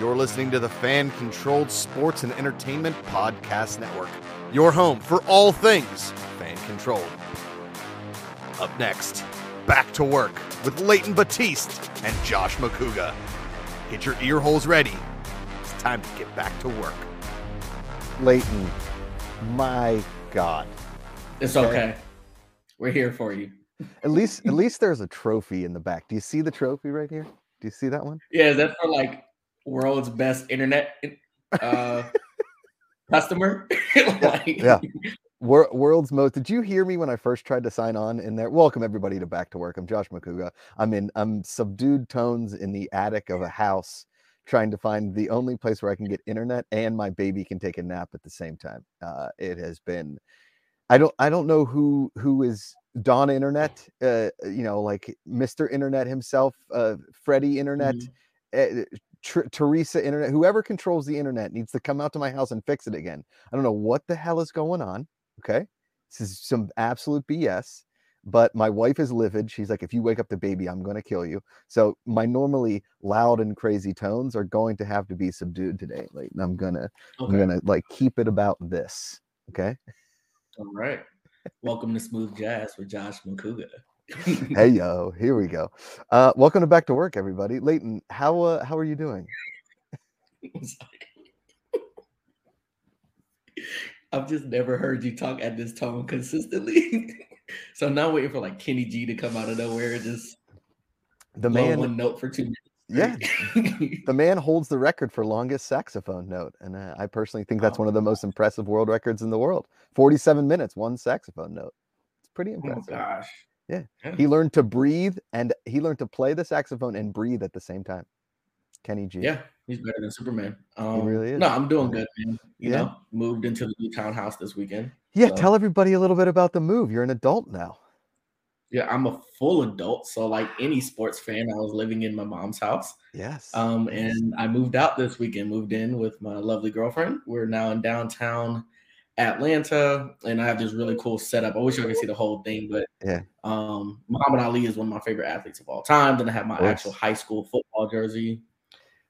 You're listening to the fan controlled sports and entertainment podcast network, your home for all things fan controlled. Up next, back to work with Leighton Batiste and Josh Macuga. Get your ear holes ready. It's time to get back to work. Leighton, my God. It's okay. We're here for you. At least, at least there's a trophy in the back. Do you see the trophy right here? Do you see that one? Yeah, is that for like world's best internet uh, customer? like... Yeah. Wor- world's most. Did you hear me when I first tried to sign on in there? Welcome everybody to Back to Work. I'm Josh Macuga. I'm in. I'm subdued tones in the attic of a house, trying to find the only place where I can get internet and my baby can take a nap at the same time. Uh, it has been. I don't. I don't know who who is Don Internet. Uh, you know, like Mister Internet himself, uh, Freddie Internet. Mm-hmm. Uh, Tr- Teresa Internet, whoever controls the internet needs to come out to my house and fix it again. I don't know what the hell is going on. Okay. This is some absolute BS. But my wife is livid. She's like, if you wake up the baby, I'm going to kill you. So my normally loud and crazy tones are going to have to be subdued today. Like I'm gonna, okay. I'm gonna like keep it about this. Okay. All right. Welcome to Smooth Jazz with Josh Macuga. Hey yo, here we go. Uh, welcome to back to work, everybody. Leighton, how uh, how are you doing? I've just never heard you talk at this tone consistently. so I'm now waiting for like Kenny G to come out of nowhere and just the man one note for two minutes. Yeah, the man holds the record for longest saxophone note, and uh, I personally think that's oh, one of the most impressive world records in the world. Forty-seven minutes, one saxophone note. It's pretty oh impressive. Oh gosh. Yeah. yeah. He learned to breathe and he learned to play the saxophone and breathe at the same time. Kenny G. Yeah, he's better than Superman. Um, he really is. No, I'm doing good, man. You yeah. know, moved into the new townhouse this weekend. Yeah, so. tell everybody a little bit about the move. You're an adult now. Yeah, I'm a full adult. So, like any sports fan, I was living in my mom's house. Yes. Um, and I moved out this weekend, moved in with my lovely girlfriend. We're now in downtown Atlanta, and I have this really cool setup. I wish I could see the whole thing, but yeah. Um, Muhammad Ali is one of my favorite athletes of all time. Then I have my actual high school football jersey.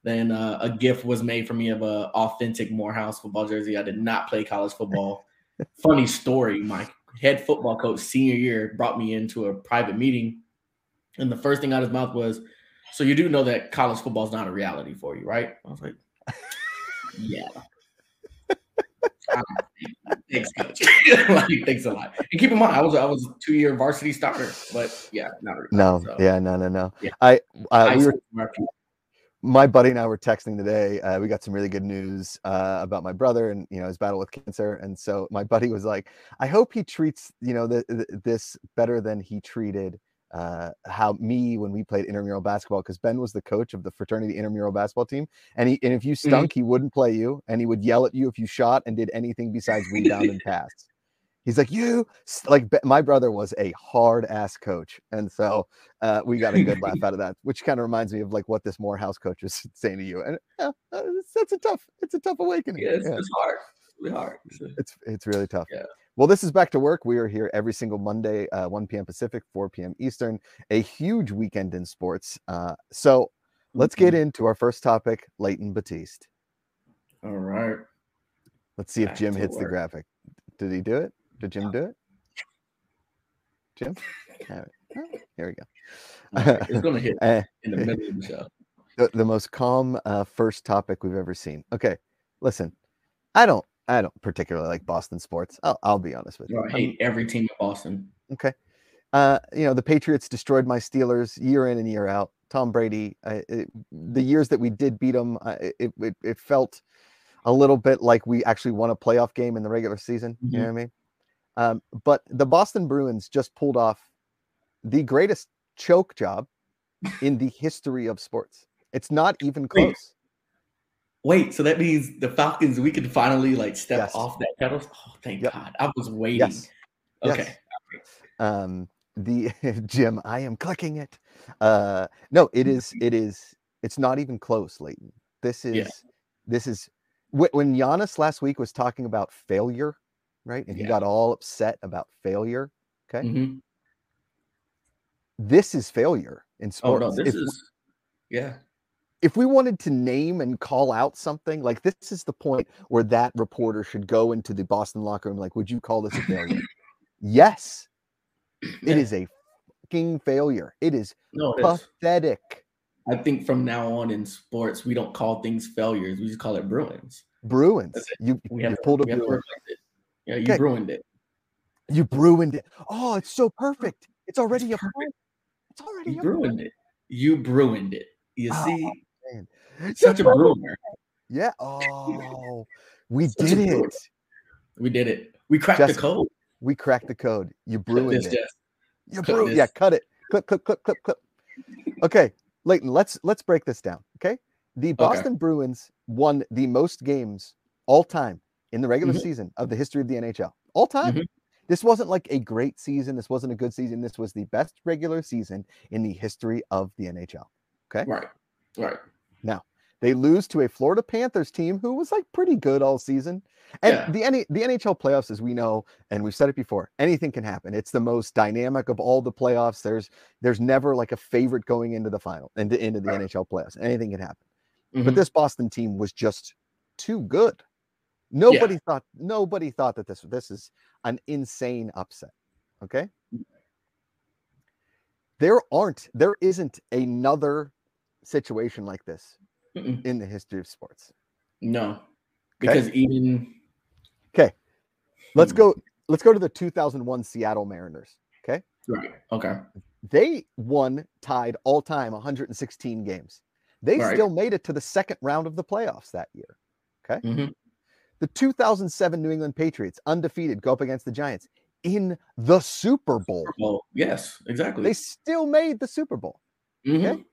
Then uh, a gift was made for me of a authentic Morehouse football jersey. I did not play college football. Funny story: my head football coach senior year brought me into a private meeting, and the first thing out of his mouth was, "So you do know that college football is not a reality for you, right?" I was like, "Yeah." thanks, coach. like, thanks a lot. And keep in mind, I was I was a two year varsity starter, but yeah, not really. No, so, yeah, no, no, no. Yeah. I uh, we were. My buddy and I were texting today. Uh, we got some really good news uh, about my brother and you know his battle with cancer. And so my buddy was like, "I hope he treats you know the, the, this better than he treated uh, how me when we played intramural basketball because Ben was the coach of the fraternity intramural basketball team, and he and if you mm-hmm. stunk, mm-hmm. he wouldn't play you, and he would yell at you if you shot and did anything besides rebound and pass. He's like you like my brother was a hard ass coach, and so uh, we got a good laugh out of that, which kind of reminds me of like what this Morehouse coach was saying to you, and uh, that's a tough, it's a tough awakening. Yeah, it's, yeah. it's hard, it's really hard. It's it's really tough. Yeah. Well, this is back to work. We are here every single Monday, uh, 1 p.m. Pacific, 4 p.m. Eastern. A huge weekend in sports. Uh, so let's get mm-hmm. into our first topic Leighton Batiste. All right. Let's see back if Jim hits work. the graphic. Did he do it? Did Jim do it? Jim? Right. here we go. Right. It's going to hit eh, in the middle of the show. The, the most calm uh, first topic we've ever seen. Okay. Listen, I don't I don't particularly like Boston sports. I'll, I'll be honest with you. I hate every team in Boston. Okay. Uh, you know, the Patriots destroyed my Steelers year in and year out. Tom Brady, I, it, the years that we did beat them, I, it, it, it, felt a little bit like we actually won a playoff game in the regular season. Mm-hmm. You know mm-hmm. what I mean? Um, but the Boston Bruins just pulled off the greatest choke job in the history of sports. It's not even close. Wait, so that means the Falcons we can finally like step yes. off that pedal. Oh, thank yep. God! I was waiting. Yes. Okay. Yes. Um, the Jim, I am clicking it. Uh, no, it is. It is. It's not even close, Leighton. This is. Yeah. This is when Giannis last week was talking about failure, right? And he yeah. got all upset about failure. Okay. Mm-hmm. This is failure in sports. Oh no, this if, is. Yeah if we wanted to name and call out something, like this is the point where that reporter should go into the Boston locker room. Like, would you call this a failure? yes, it is a fucking failure. It is no, it pathetic. Is. I think from now on in sports, we don't call things failures. We just call it Bruins. Bruins. You, you pulled a Bruin. Yeah, you okay. ruined it. You ruined it. Oh, it's so perfect. It's already it's a perfect. It's already you ruined it. You ruined it. You oh, see. Such a bruiner. Yeah. Oh, we did it. We did it. We cracked Just, the code. We cracked the code. You ruined it. You ruined. Yeah, cut it. Clip, clip, clip, clip, clip. Okay, Leighton. Let's let's break this down. Okay, the Boston okay. Bruins won the most games all time in the regular mm-hmm. season of the history of the NHL. All time. Mm-hmm. This wasn't like a great season. This wasn't a good season. This was the best regular season in the history of the NHL. Okay. Right. Right. Now they lose to a Florida Panthers team who was like pretty good all season. And yeah. the the NHL playoffs, as we know, and we've said it before, anything can happen. It's the most dynamic of all the playoffs. There's there's never like a favorite going into the final into into the right. NHL playoffs. Anything can happen. Mm-hmm. But this Boston team was just too good. Nobody yeah. thought nobody thought that this this is an insane upset. Okay. There aren't there isn't another situation like this Mm-mm. in the history of sports. No. Because okay? even Okay. Let's hmm. go let's go to the 2001 Seattle Mariners, okay? Right. Okay. They won tied all time 116 games. They right. still made it to the second round of the playoffs that year. Okay. Mm-hmm. The 2007 New England Patriots, undefeated, go up against the Giants in the Super Bowl. Super Bowl. Yes, exactly. They still made the Super Bowl. Mm-hmm. Okay.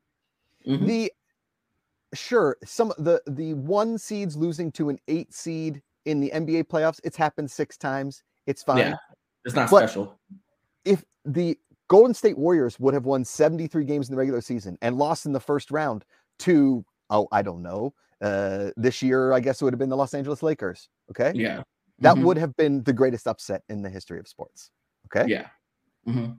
Mm-hmm. The sure some the the one seeds losing to an eight seed in the NBA playoffs. It's happened six times. It's fine. Yeah, it's not but special. If the Golden State Warriors would have won 73 games in the regular season and lost in the first round to oh I don't know uh, this year I guess it would have been the Los Angeles Lakers. Okay. Yeah. That mm-hmm. would have been the greatest upset in the history of sports. Okay. Yeah. Mm-hmm.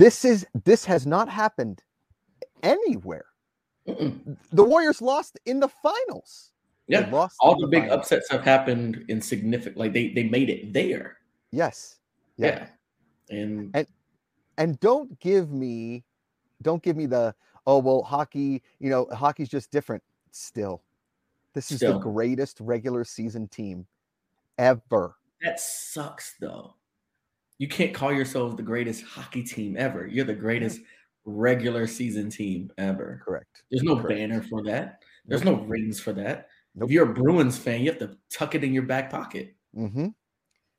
This is this has not happened anywhere. Mm-mm. The Warriors lost in the finals. Yeah, lost all the, the big finals. upsets have happened in significant. Like they they made it there. Yes. Yeah. yeah. And and and don't give me, don't give me the oh well hockey. You know hockey's just different. Still, this is Still. the greatest regular season team ever. That sucks though. You can't call yourselves the greatest hockey team ever. You're the greatest regular season team ever. Correct. There's no Correct. banner for that. There's nope. no rings for that. Nope. If you're a Bruins fan, you have to tuck it in your back pocket. Mm-hmm.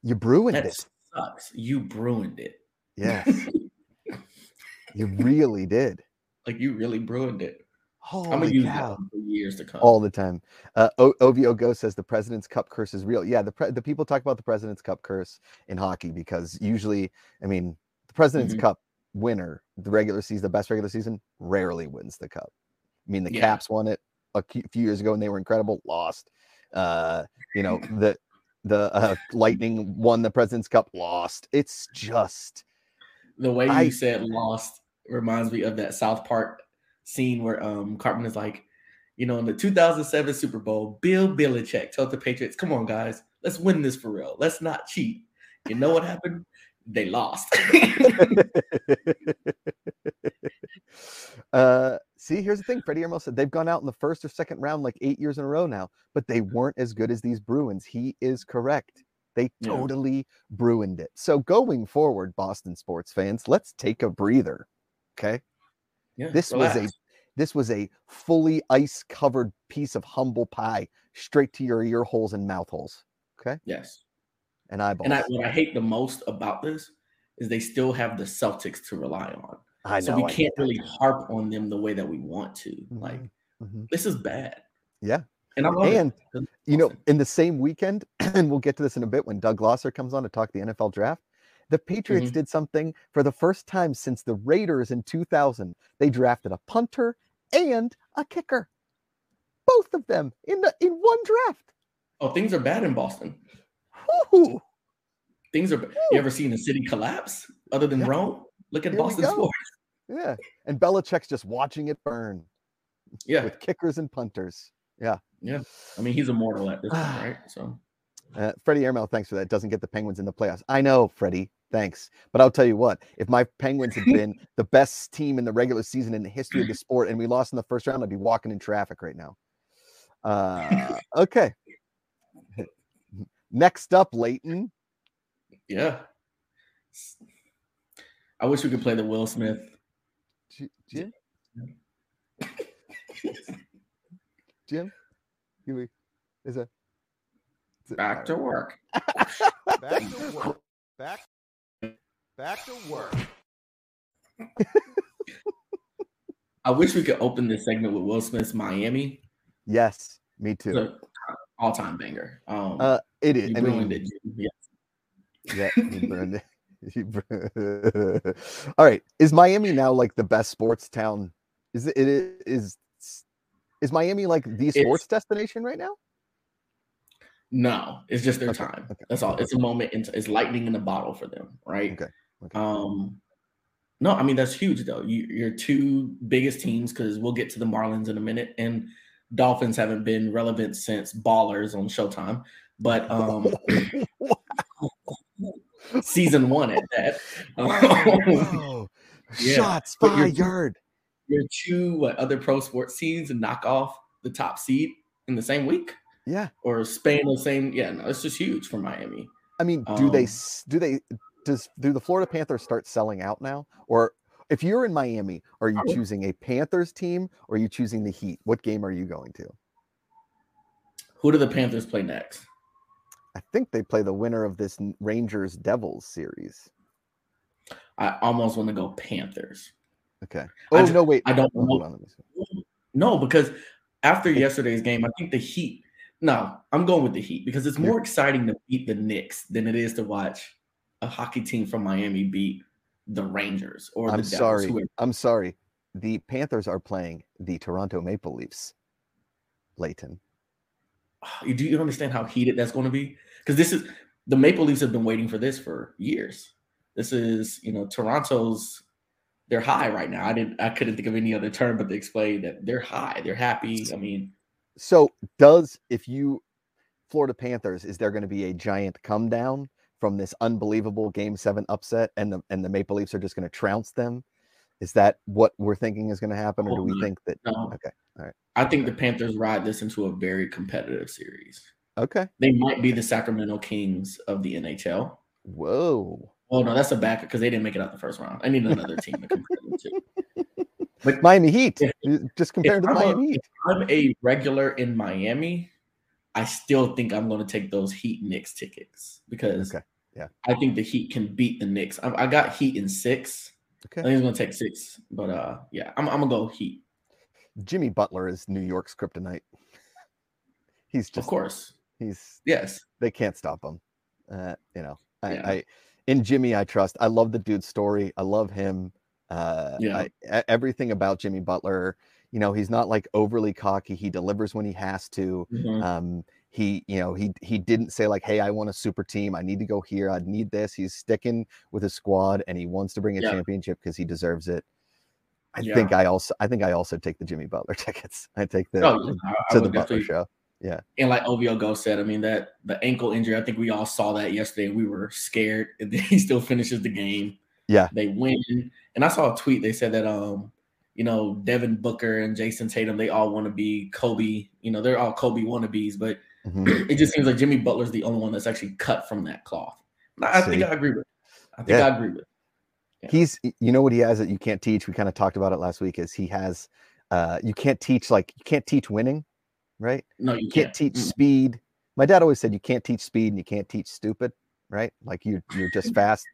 You ruined that it. Sucks. You ruined it. Yes. you really did. Like you really ruined it. Holy I'm gonna use cow. for years to come. All the time. Uh, o- OVO Go says the President's Cup curse is real. Yeah, the pre- the people talk about the President's Cup curse in hockey because usually, I mean, the President's mm-hmm. Cup winner, the regular season, the best regular season, rarely wins the cup. I mean, the yeah. Caps won it a few years ago and they were incredible, lost. Uh, you know, the the uh, Lightning won the President's Cup, lost. It's just the way you I, said lost reminds me of that South Park scene where um Cartman is like, you know, in the 2007 Super Bowl, Bill Belichick told the Patriots, "Come on, guys, let's win this for real. Let's not cheat." You know what happened? they lost. uh, see, here's the thing. Freddie Ermo said they've gone out in the first or second round like eight years in a row now, but they weren't as good as these Bruins. He is correct. They totally yeah. ruined it. So going forward, Boston sports fans, let's take a breather. Okay. Yeah, this relax. was a this was a fully ice covered piece of humble pie straight to your ear holes and mouth holes. Okay. Yes and eyeballs. And I, what I hate the most about this is they still have the Celtics to rely on. I know. So we can't really harp on them the way that we want to. Mm-hmm. Like mm-hmm. this is bad. Yeah. And I and it. you know, in the same weekend, and we'll get to this in a bit when Doug Glosser comes on to talk the NFL draft. The Patriots mm-hmm. did something for the first time since the Raiders in 2000. They drafted a punter and a kicker, both of them in the in one draft. Oh, things are bad in Boston. Ooh. Things are. Ooh. You ever seen a city collapse other than yeah. Rome? Look at Here Boston sports. Yeah, and Belichick's just watching it burn. Yeah, with kickers and punters. Yeah, yeah. I mean, he's immortal at this point, right? So, uh, Freddie Airmail, thanks for that. Doesn't get the Penguins in the playoffs. I know, Freddie. Thanks, but I'll tell you what: if my Penguins had been the best team in the regular season in the history of the sport, and we lost in the first round, I'd be walking in traffic right now. Uh, okay. Next up, Leighton. Yeah. I wish we could play the Will Smith. Jim? Jim? Is a back to work. back to work. Back back to work. I wish we could open this segment with Will Smith's Miami. Yes, me too. All time banger. Um, uh, it is. I mean, it. Yes. Yeah, he burned it. All right. Is Miami now like the best sports town? Is it, it is is Miami like the sports it's, destination right now? No, it's just their okay, time. Okay. That's all. It's a moment. In, it's lightning in a bottle for them, right? Okay. Okay. Um, no, I mean that's huge though. You, your two biggest teams, because we'll get to the Marlins in a minute, and Dolphins haven't been relevant since Ballers on Showtime. But um, season one at that. Yeah. Shots fired. Your two what, other pro sports teams knock off the top seed in the same week. Yeah. Or Spain the same. Yeah, no, it's just huge for Miami. I mean, do um, they do they does do the Florida Panthers start selling out now? Or if you're in Miami, are you oh. choosing a Panthers team or are you choosing the Heat? What game are you going to? Who do the Panthers play next? I think they play the winner of this Rangers Devils series. I almost want to go Panthers. Okay. Oh just, no, wait. I don't oh, hold. No, because after yesterday's game, I think the Heat. No, I'm going with the Heat because it's more exciting to beat the Knicks than it is to watch a hockey team from Miami beat the Rangers or the I'm Devils, sorry. I'm sorry. The Panthers are playing the Toronto Maple Leafs. Leighton. Do you understand how heated that's going to be? Because this is the Maple Leafs have been waiting for this for years. This is, you know, Toronto's they're high right now. I didn't I couldn't think of any other term but to explain that they're high. They're happy. I mean, so does if you Florida Panthers, is there going to be a giant come down from this unbelievable game seven upset and the and the Maple Leafs are just going to trounce them? Is that what we're thinking is going to happen, or oh, do we think that? No. Okay, all right. I think the Panthers ride this into a very competitive series. Okay, they might be the Sacramento Kings of the NHL. Whoa. Well, no, that's a back because they didn't make it out the first round. I need another team to compare them to. But Miami Heat, if, just compared to I'm Miami a, Heat. I'm a regular in Miami, I still think I'm going to take those Heat Knicks tickets because okay. yeah, I think the Heat can beat the Knicks. I, I got Heat in six. Okay. I think it's gonna take six, but uh, yeah, I'm, I'm gonna go Heat. Jimmy Butler is New York's kryptonite. He's just, of course, he's yes. They can't stop him. Uh, you know, I, yeah. I in Jimmy I trust. I love the dude's story. I love him. Uh, yeah. I, everything about Jimmy Butler. You know, he's not like overly cocky. He delivers when he has to. Mm-hmm. Um, he you know he he didn't say like hey i want a super team i need to go here i need this he's sticking with his squad and he wants to bring a yeah. championship because he deserves it i yeah. think i also i think i also take the jimmy butler tickets i take the oh, to the butler show yeah and like ovio go said i mean that the ankle injury i think we all saw that yesterday we were scared and then he still finishes the game yeah they win and i saw a tweet they said that um you know devin booker and Jayson Tatum they all want to be kobe you know they're all kobe wannabes but Mm-hmm. It just seems like Jimmy Butler's the only one that's actually cut from that cloth. I See? think I agree with. I think yeah. I agree with. Yeah. He's, you know, what he has that you can't teach. We kind of talked about it last week. Is he has, uh, you can't teach like you can't teach winning, right? No, you, you can't, can't, teach mm-hmm. speed. My dad always said you can't teach speed and you can't teach stupid, right? Like you you're just fast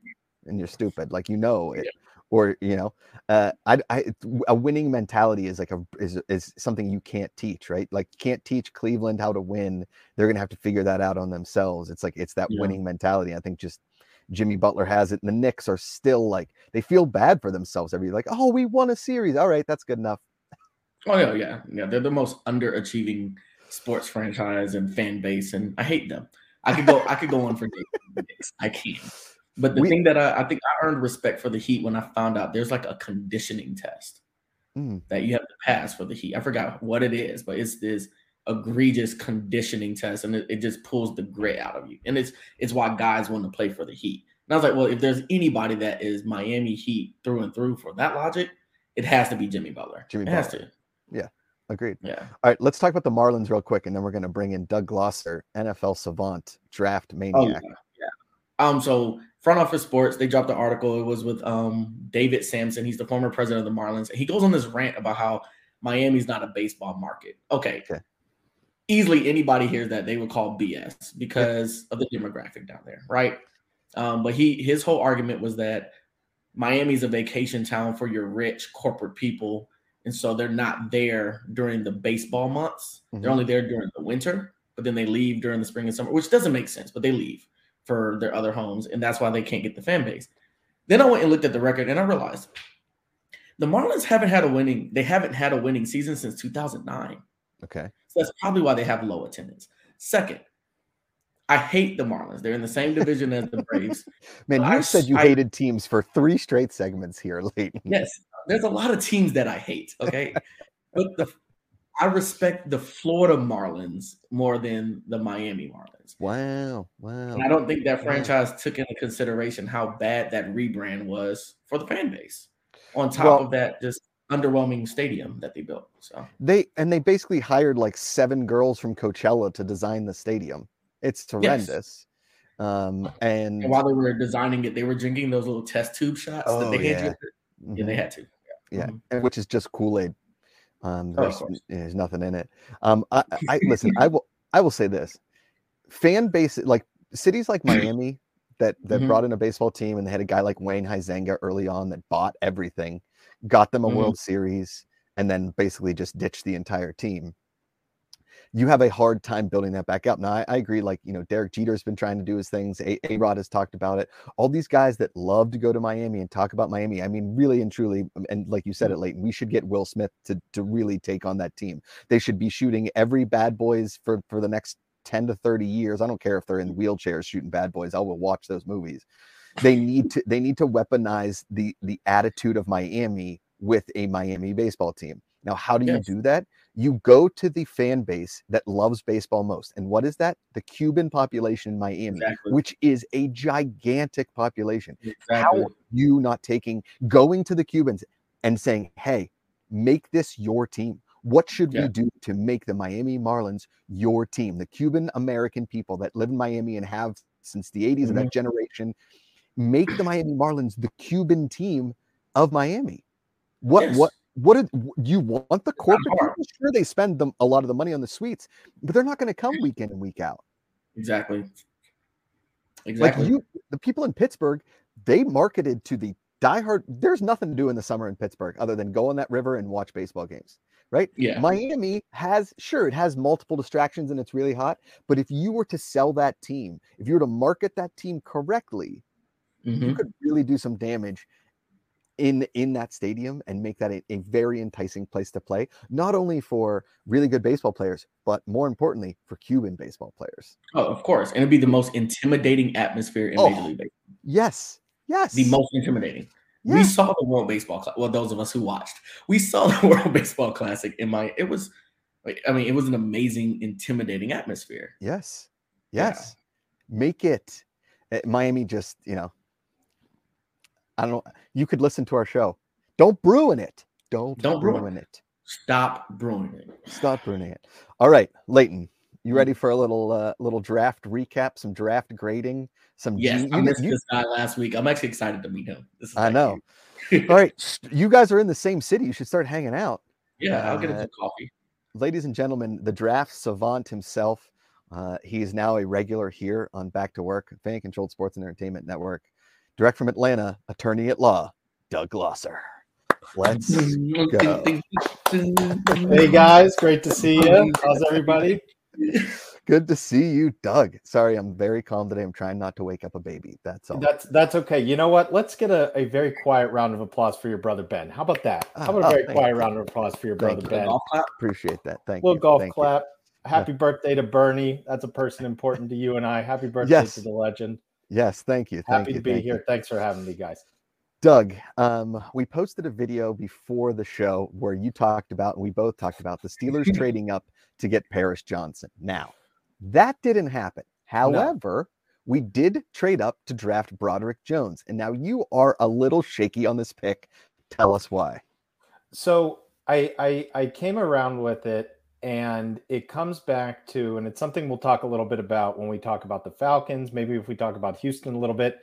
and you're stupid. Like you know it. Yeah or you know uh I, I a winning mentality is like a is, is something you can't teach right? Like can't teach cleveland how to win they're gonna have to figure that out on themselves. It's like it's that yeah. winning mentality. I think just jimmy butler has it and the knicks are still like they feel bad for themselves every like oh we won a series. All right that's good enough. Oh yeah yeah yeah they're the most underachieving sports franchise and fan base and i hate them. I could go i could go on for days i can't But the we, thing that I, I, think I earned respect for the Heat when I found out there's like a conditioning test mm. that you have to pass for the Heat. I forgot what it is, but it's this egregious conditioning test, and it, it just pulls the grit out of you. And it's it's why guys want to play for the Heat. And I was like, well, if there's anybody that is Miami Heat through and through for that logic, it has to be Jimmy Butler. Jimmy it Butler. has to. Yeah. Agreed. Yeah. All right, let's talk about the Marlins real quick, and then we're going to bring in Doug Glosser, NFL savant, draft oh, maniac. Oh, yeah. Um. So front office sports, they dropped an article. It was with um David Samson. He's the former president of the Marlins. He goes on this rant about how Miami's not a baseball market. Okay. okay. Easily anybody hears that they would call BS because yeah. of the demographic down there, right? Um, but he his whole argument was that Miami's a vacation town for your rich corporate people. And so they're not there during the baseball months. Mm-hmm. They're only there during the winter, but then they leave during the spring and summer, which doesn't make sense, but they leave for their other homes. And that's why they can't get the fan base. Then I went and looked at the record and I realized the Marlins haven't had a winning, they haven't had a winning season since 2009. Okay. So that's probably why they have low attendance. Second, I hate the Marlins. They're in the same division as the Braves. Man, you I, said you I, hated teams for three straight segments here, Leighton. Yes, there's a lot of teams that I hate. Okay, but the I respect the Florida Marlins more than the Miami Marlins. Wow, wow. And I don't think that franchise wow. took into consideration how bad that rebrand was for the fan base. On top well, of that, just underwhelming stadium that they built. So they and they basically hired like seven girls from Coachella to design the stadium. It's horrendous. Yes. Um, and, and, while they were designing it, they were drinking those little test tube shots oh, that they yeah. had you. Yeah, they mm-hmm. had to. Yeah. Mm-hmm. and which is just Kool Aid. Um, oh, there's, oh, there's nothing in it. Um, I, I listen. I will. I will say this: fan base, like cities like Miami, that that mm-hmm. brought in a baseball team, and they had a guy like Wayne Huizenga early on that bought everything, got them a mm-hmm. World Series, and then basically just ditched the entire team you have a hard time building that back up. Now, I, I agree. Like, you know, Derek Jeter's been trying to do his things. A a- Rod has talked about it. All these guys that love to go to Miami and talk about Miami. I mean, really and truly, um, and like you said it, Leighton, we should get Will Smith to, to really take on that team. They should be shooting every bad boys for, for the next 10 to 30 years. I don't care if they're in wheelchairs shooting bad boys. I will watch those movies. They need to they need to weaponize the the attitude of Miami with a Miami baseball team. Now, how do yes. you do that? You go to the fan base that loves baseball most. And what is that? The Cuban population in Miami, exactly. which is a gigantic population. Exactly. How you not taking, going to the Cubans and saying, hey, make this your team? What should yeah. we do to make the Miami Marlins your team? The Cuban American people that live in Miami and have since the 80s mm-hmm. of that mm-hmm. generation, make the Miami Marlins the Cuban team of Miami. What yes. what what did you want the corporate people? Sure, they spend them a lot of the money on the suites, but they're not going to come week in and week out. Exactly. Exactly. Like you, the people in Pittsburgh, they marketed to the diehard. There's nothing to do in the summer in Pittsburgh other than go on that river and watch baseball games, right? Yeah. Miami has sure it has multiple distractions and it's really hot, but if you were to sell that team, if you were to market that team correctly, mm-hmm. you could really do some damage in in that stadium and make that a, a, very enticing place to play not only for really good baseball players but more importantly for cuban baseball players. Oh of course and it'd be the most intimidating atmosphere in oh, major league baseball. Yes yes. the most intimidating. We saw the world baseball Cl- well those of us who watched we saw the world baseball classic in my it was i mean it was an amazing intimidating atmosphere. Yes yes. Yeah. make it eh, miami just you know I don't know. You could listen to our show. Don't ruin it. Don't, don't ruin, ruin it. Stop brewing it. Stop ruining it. All right, Leighton, you ready for a little uh, little draft recap, some draft grading, some yes. G- I missed you, this guy last week. I'm actually excited to meet him. I know. All right, you guys are in the same city. You should start hanging out. Yeah, uh, I'll get a coffee. Ladies and gentlemen, the draft savant himself. Uh, he is now a regular here on Back to Work, Fan Controlled Sports and Entertainment Network direct from Atlanta, attorney at law, Doug Glosser. Let's go. Hey guys, great to see you. How's everybody? Good to see you, Doug. Sorry, I'm very calm today. I'm trying not to wake up a baby. That's all. That's that's okay. You know what? Let's get a, a very quiet round of applause for your brother Ben. How about that? How about oh, a ah, very quiet you. round of applause for your brother Ben? Appreciate that. Thank you. Little golf Thank clap. You. Happy birthday to Bernie. That's a person important to you and I. Happy birthday yes. to the legend. Yes, thank you. Happy thank to you, be thank here. You. Thanks for having me, guys. Doug, um, we posted a video before the show where you talked about, and we both talked about the Steelers trading up to get Paris Johnson. Now, that didn't happen. However, no. we did trade up to draft Broderick Jones. And now you are a little shaky on this pick. Tell us why. So I, I, I came around with it and it comes back to, and it's something we'll talk a little bit about when we talk about the Falcons. Maybe if we talk about Houston a little bit,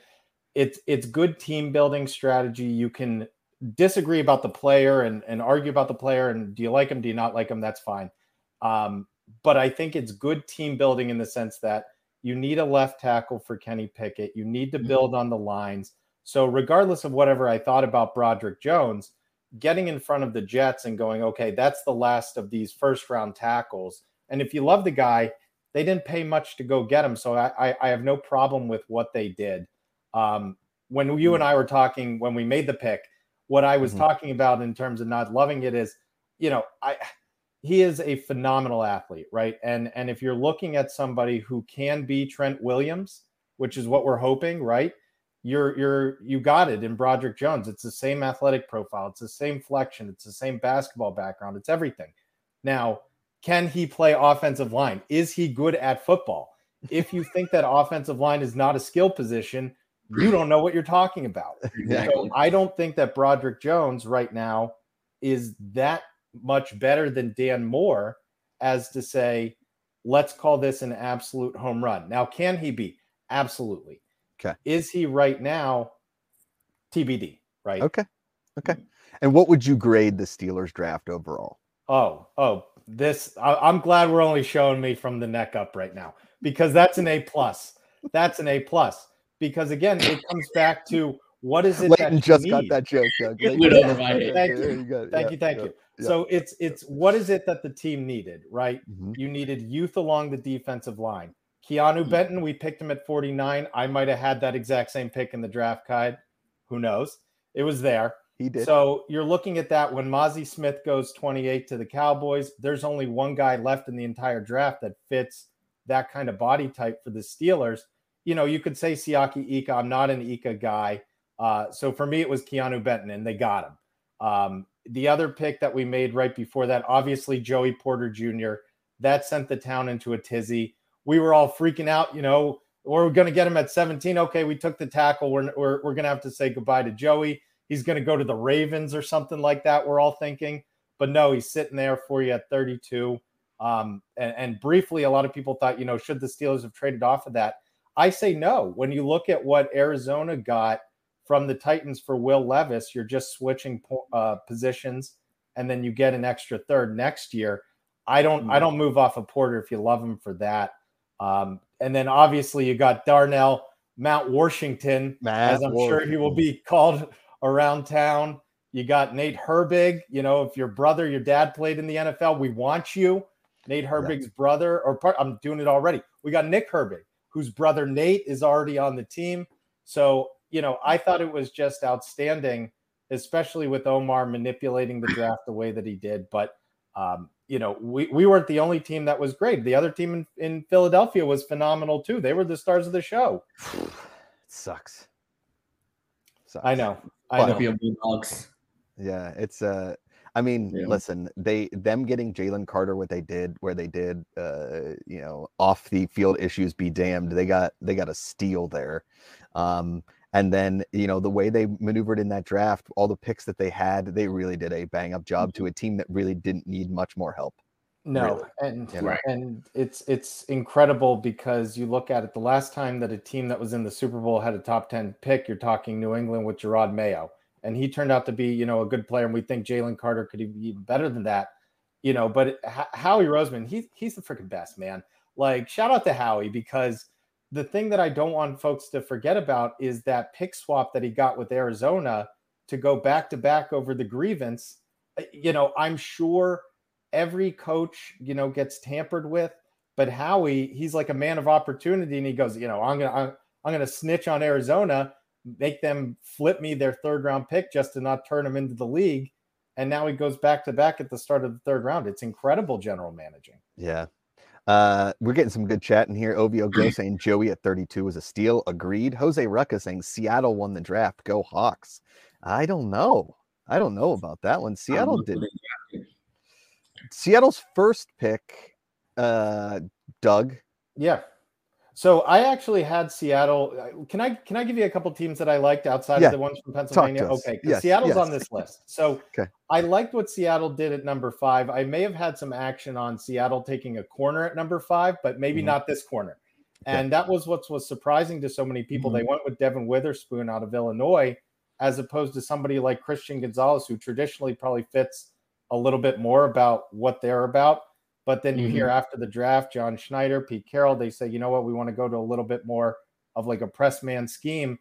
it's it's good team building strategy. You can disagree about the player and, and argue about the player and do you like him? Do you not like him? That's fine. Um, but I think it's good team building in the sense that you need a left tackle for Kenny Pickett. You need to mm-hmm. build on the lines. So regardless of whatever I thought about Broderick Jones, getting in front of the Jets and going, okay, that's the last of these first round tackles. And if you love the guy, they didn't pay much to go get him. So I, I, I have no problem with what they did. Um, when you and I were talking, when we made the pick, what I was mm-hmm. talking about in terms of not loving it is, you know, I he is a phenomenal athlete, right? And and if you're looking at somebody who can be Trent Williams, which is what we're hoping, right? You're you're you got it in Broderick Jones. It's the same athletic profile, it's the same flexion, it's the same basketball background, it's everything. Now, can he play offensive line? Is he good at football? If you think that offensive line is not a skill position, you don't know what you're talking about. Exactly. So I don't think that Broderick Jones right now is that much better than Dan Moore as to say, let's call this an absolute home run. Now, can he be? Absolutely. Okay. Is he right now TBD, right? Okay. Okay. And what would you grade the Steelers draft overall? Oh, oh, this I, am glad we're only showing me from the neck up right now because that's an A plus. That's an A plus because again, it comes back to what is it Leighton just got that joke. Doug. thank you, thank you, thank yeah, you, thank yeah, you. Yeah. So it's it's what is it that the team needed, right? Mm-hmm. You needed youth along the defensive line. Keanu hmm. Benton, we picked him at 49. I might have had that exact same pick in the draft guide. Who knows? It was there. He did. So you're looking at that when Mazi Smith goes 28 to the Cowboys. There's only one guy left in the entire draft that fits that kind of body type for the Steelers. You know, you could say Siaki Ika. I'm not an Ika guy. Uh, so for me, it was Keanu Benton, and they got him. Um, the other pick that we made right before that, obviously Joey Porter Jr. That sent the town into a tizzy we were all freaking out, you know, we're going to get him at 17. Okay, we took the tackle. We're, we're, we're going to have to say goodbye to Joey. He's going to go to the Ravens or something like that, we're all thinking. But no, he's sitting there for you at 32. Um, and, and briefly, a lot of people thought, you know, should the Steelers have traded off of that? I say no. When you look at what Arizona got from the Titans for Will Levis, you're just switching uh, positions, and then you get an extra third next year. I don't, I mm. don't move off of Porter if you love him for that. Um, and then obviously you got Darnell Mount Washington, Matt as I'm Washington. sure he will be called around town. You got Nate Herbig. You know, if your brother, your dad played in the NFL, we want you. Nate Herbig's yeah. brother, or part, I'm doing it already. We got Nick Herbig, whose brother Nate is already on the team. So, you know, I thought it was just outstanding, especially with Omar manipulating the draft the way that he did. But um, you know, we, we weren't the only team that was great. The other team in, in Philadelphia was phenomenal too. They were the stars of the show. it sucks. sucks. I know. I know. Bulldogs. Yeah, it's uh I mean, yeah. listen, they them getting Jalen Carter what they did, where they did uh, you know, off the field issues be damned. They got they got a steal there. Um, and then, you know, the way they maneuvered in that draft, all the picks that they had, they really did a bang up job to mm-hmm. a team that really didn't need much more help. No, really. and you know? and it's it's incredible because you look at it. The last time that a team that was in the Super Bowl had a top ten pick, you're talking New England with Jerod Mayo, and he turned out to be you know a good player, and we think Jalen Carter could be better than that, you know. But Howie Roseman, he's he's the freaking best man. Like shout out to Howie because the thing that I don't want folks to forget about is that pick swap that he got with Arizona to go back to back over the grievance. Uh, you know, I'm sure every coach, you know, gets tampered with, but Howie, he's like a man of opportunity and he goes, you know, I'm going to I'm, I'm going to snitch on Arizona, make them flip me their third round pick just to not turn him into the league. And now he goes back to back at the start of the third round. It's incredible general managing. Yeah. Uh, we're getting some good chat in here. Ovio Go saying Joey at 32 was a steal. Agreed. Jose Rucka saying Seattle won the draft. Go Hawks. I don't know. I don't know about that one. Seattle did. Seattle's first pick, uh, Doug. Yeah. So I actually had Seattle. uh, Can I can I give you a couple teams that I liked outside Yeah. of the ones from Pennsylvania? Okay, Yes, Seattle's yes. on this list. So Okay. I liked what Seattle did at number five. I may have had some action on Seattle taking a corner at number five, but maybe Mhm. not this corner. Okay. And that was what was surprising to so many people. They went with Devon Witherspoon out of Illinois, as opposed to somebody like Christian Gonzalez, who traditionally probably fits a little bit more about what they're about. But then you hear after the draft, John Schneider, Pete Carroll, they say, you know what, we want to go to a little bit more of like a press man scheme.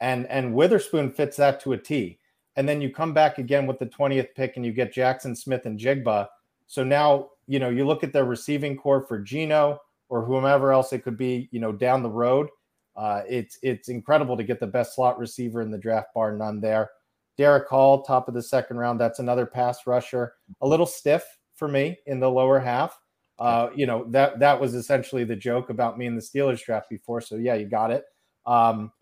And and Witherspoon fits that to a T. And then you come back again with the 20th pick and you get Jaxon Smith-Njigba. So now, you know, you look at their receiving corps for Gino or whomever else it could be, you know, down the road. Uh, it's it's incredible to get the best slot receiver in the draft, bar none there. Derick Hall, top of the second round. That's another pass rusher. A little stiff for me in the lower half. Uh, you know that that was essentially the joke about me in the Steelers draft before. So yeah, you got it. Um,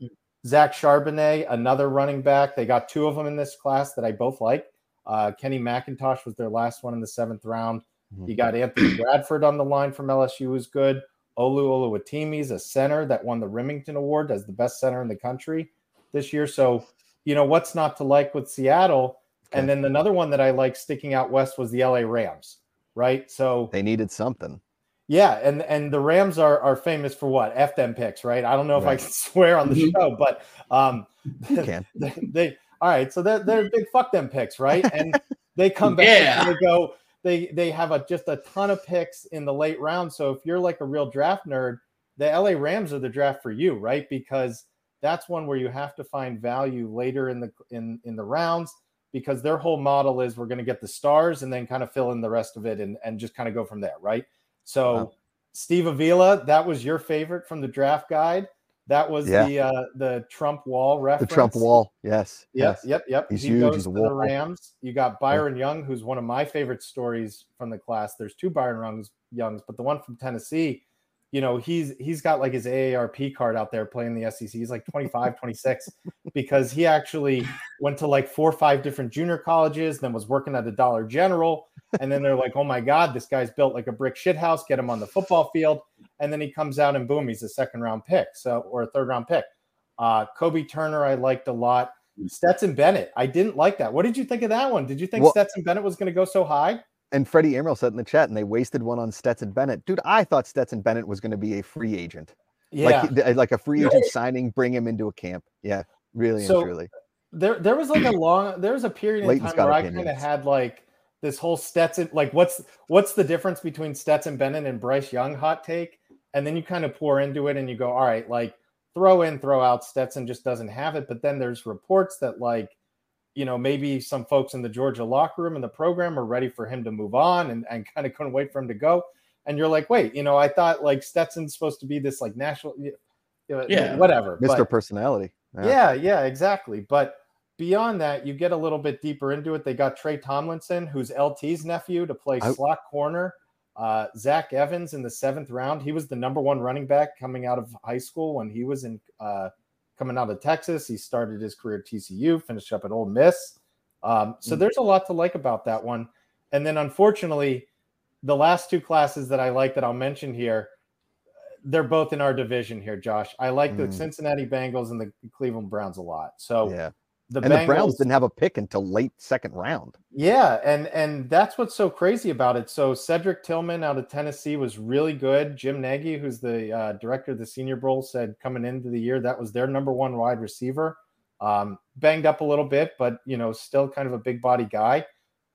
Zach Charbonnet, another running back. They got two of them in this class that I both like. Uh, Kenny McIntosh was their last one in the seventh round. Mhm. You got Anthony Bradford on the line from LSU, was good. Olu Oluwatimi's a center that won the Remington Award as the best center in the country this year. So, you know, what's not to like with Seattle? And then another one that I like sticking out west was the LA Rams, right? So They needed something. yeah, and and the Rams are are famous for what? F them picks, right? I don't know if I can swear on the show, but um You can. they, they all right, so they're they're big fuck them picks, right? And they come back Yeah. and they go, they they have a just a ton of picks in the late round. So if you're like a real draft nerd, the LA Rams are the draft for you, right? Because that's one where you have to find value later in the in in the rounds because their whole model is we're going to get the stars and then kind of fill in the rest of it and and just kind of go from there, right? So Wow. Steve Avila, that was your favorite from the draft guide. That was Yeah. the uh the Trump wall reference. The. Trump wall. Yes. Yep, yes. yep, yep. He's he huge, goes he's a to the wall. Rams. You got Byron Young, who's one of my favorite stories from the class. There's two Byron Youngs, Youngs, but the one from Tennessee, you know, he's he's got like his AARP card out there playing the SEC. He's like 25, 26, because he actually went to like four or five different junior colleges, then was working at the Dollar General. And then they're like, oh my God, this guy's built like a brick shit house, get him on the football field. And then he comes out and boom, he's a second round pick. So or a third round pick. Uh Kobie Turner, I liked a lot. Stetson Bennett, I didn't like that. What did you think of that one? Did you think Well- Stetson Bennett was going to go so high? And Freddie Emerald said in the chat, and they wasted one on Stetson Bennett. Dude, I thought Stetson Bennett was going to be a free agent. Yeah. Like, like a free agent signing, bring him into a camp. Yeah, really So, and truly. there there was like a long there was a period in time where I kind of had like this whole Stetson like what's what's the difference between Stetson Bennett and Bryce Young hot take and then you kind of pour into it and you go all right like throw in throw out Stetson just doesn't have it but then there's reports that like you know maybe some folks in the Georgia locker room and the program are ready for him to move on and, and kind of couldn't wait for him to go and you're like wait you know I thought like Stetson's supposed to be this like national you know, Yeah. whatever Mr. but- Personality. yeah, yeah, exactly. But beyond that, you get a little bit deeper into it. They got Tre Tomlinson, who's LT's nephew, to play I- slot corner. Uh, Zach Evans in the seventh round. He was the number one running back coming out of high school when he was in uh, coming out of Texas. He started his career at TCU, finished up at Ole Miss. Um, so Mm. there's a lot to like about that one. And then unfortunately, the last two classes that I like that I'll mention here, they're both in our division here, Josh. I like the Mm. Cincinnati Bengals and the Cleveland Browns a lot. So yeah. The and Bengals, the Browns didn't have a pick until late second round. yeah, and and that's what's so crazy about it. So Cedric Tillman out of Tennessee was really good. Jim Nagy, who's the uh, director of the Senior Bowl, said coming into the year that was their number one wide receiver. Um, banged up a little bit, but you know, still kind of a big body guy.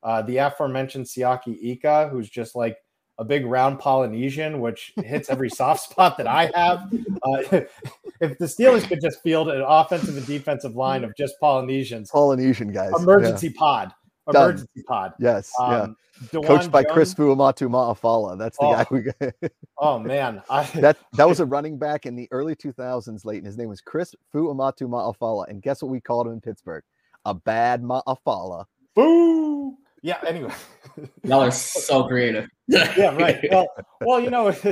Uh, the aforementioned Siaki Ika, who's just like a big round Polynesian, which hits every soft spot that I have. Uh, if the Steelers could just field an offensive and defensive line of just Polynesians, Polynesian guys. yeah. emergency pod, Done. emergency pod. Yes. yeah. Um, DeJuan Coached by Chris Jones- Fuamatu Ma'afala. That's the Oh. guy we got. Oh man, I, that that was a running back in the early 2000s, late, and His name was Chris Fuamatu Ma'afala. And guess what we called him in Pittsburgh? A bad Ma'afala. boo. Yeah. Anyway, y'all are so creative. yeah, right. Well, well, you know, it's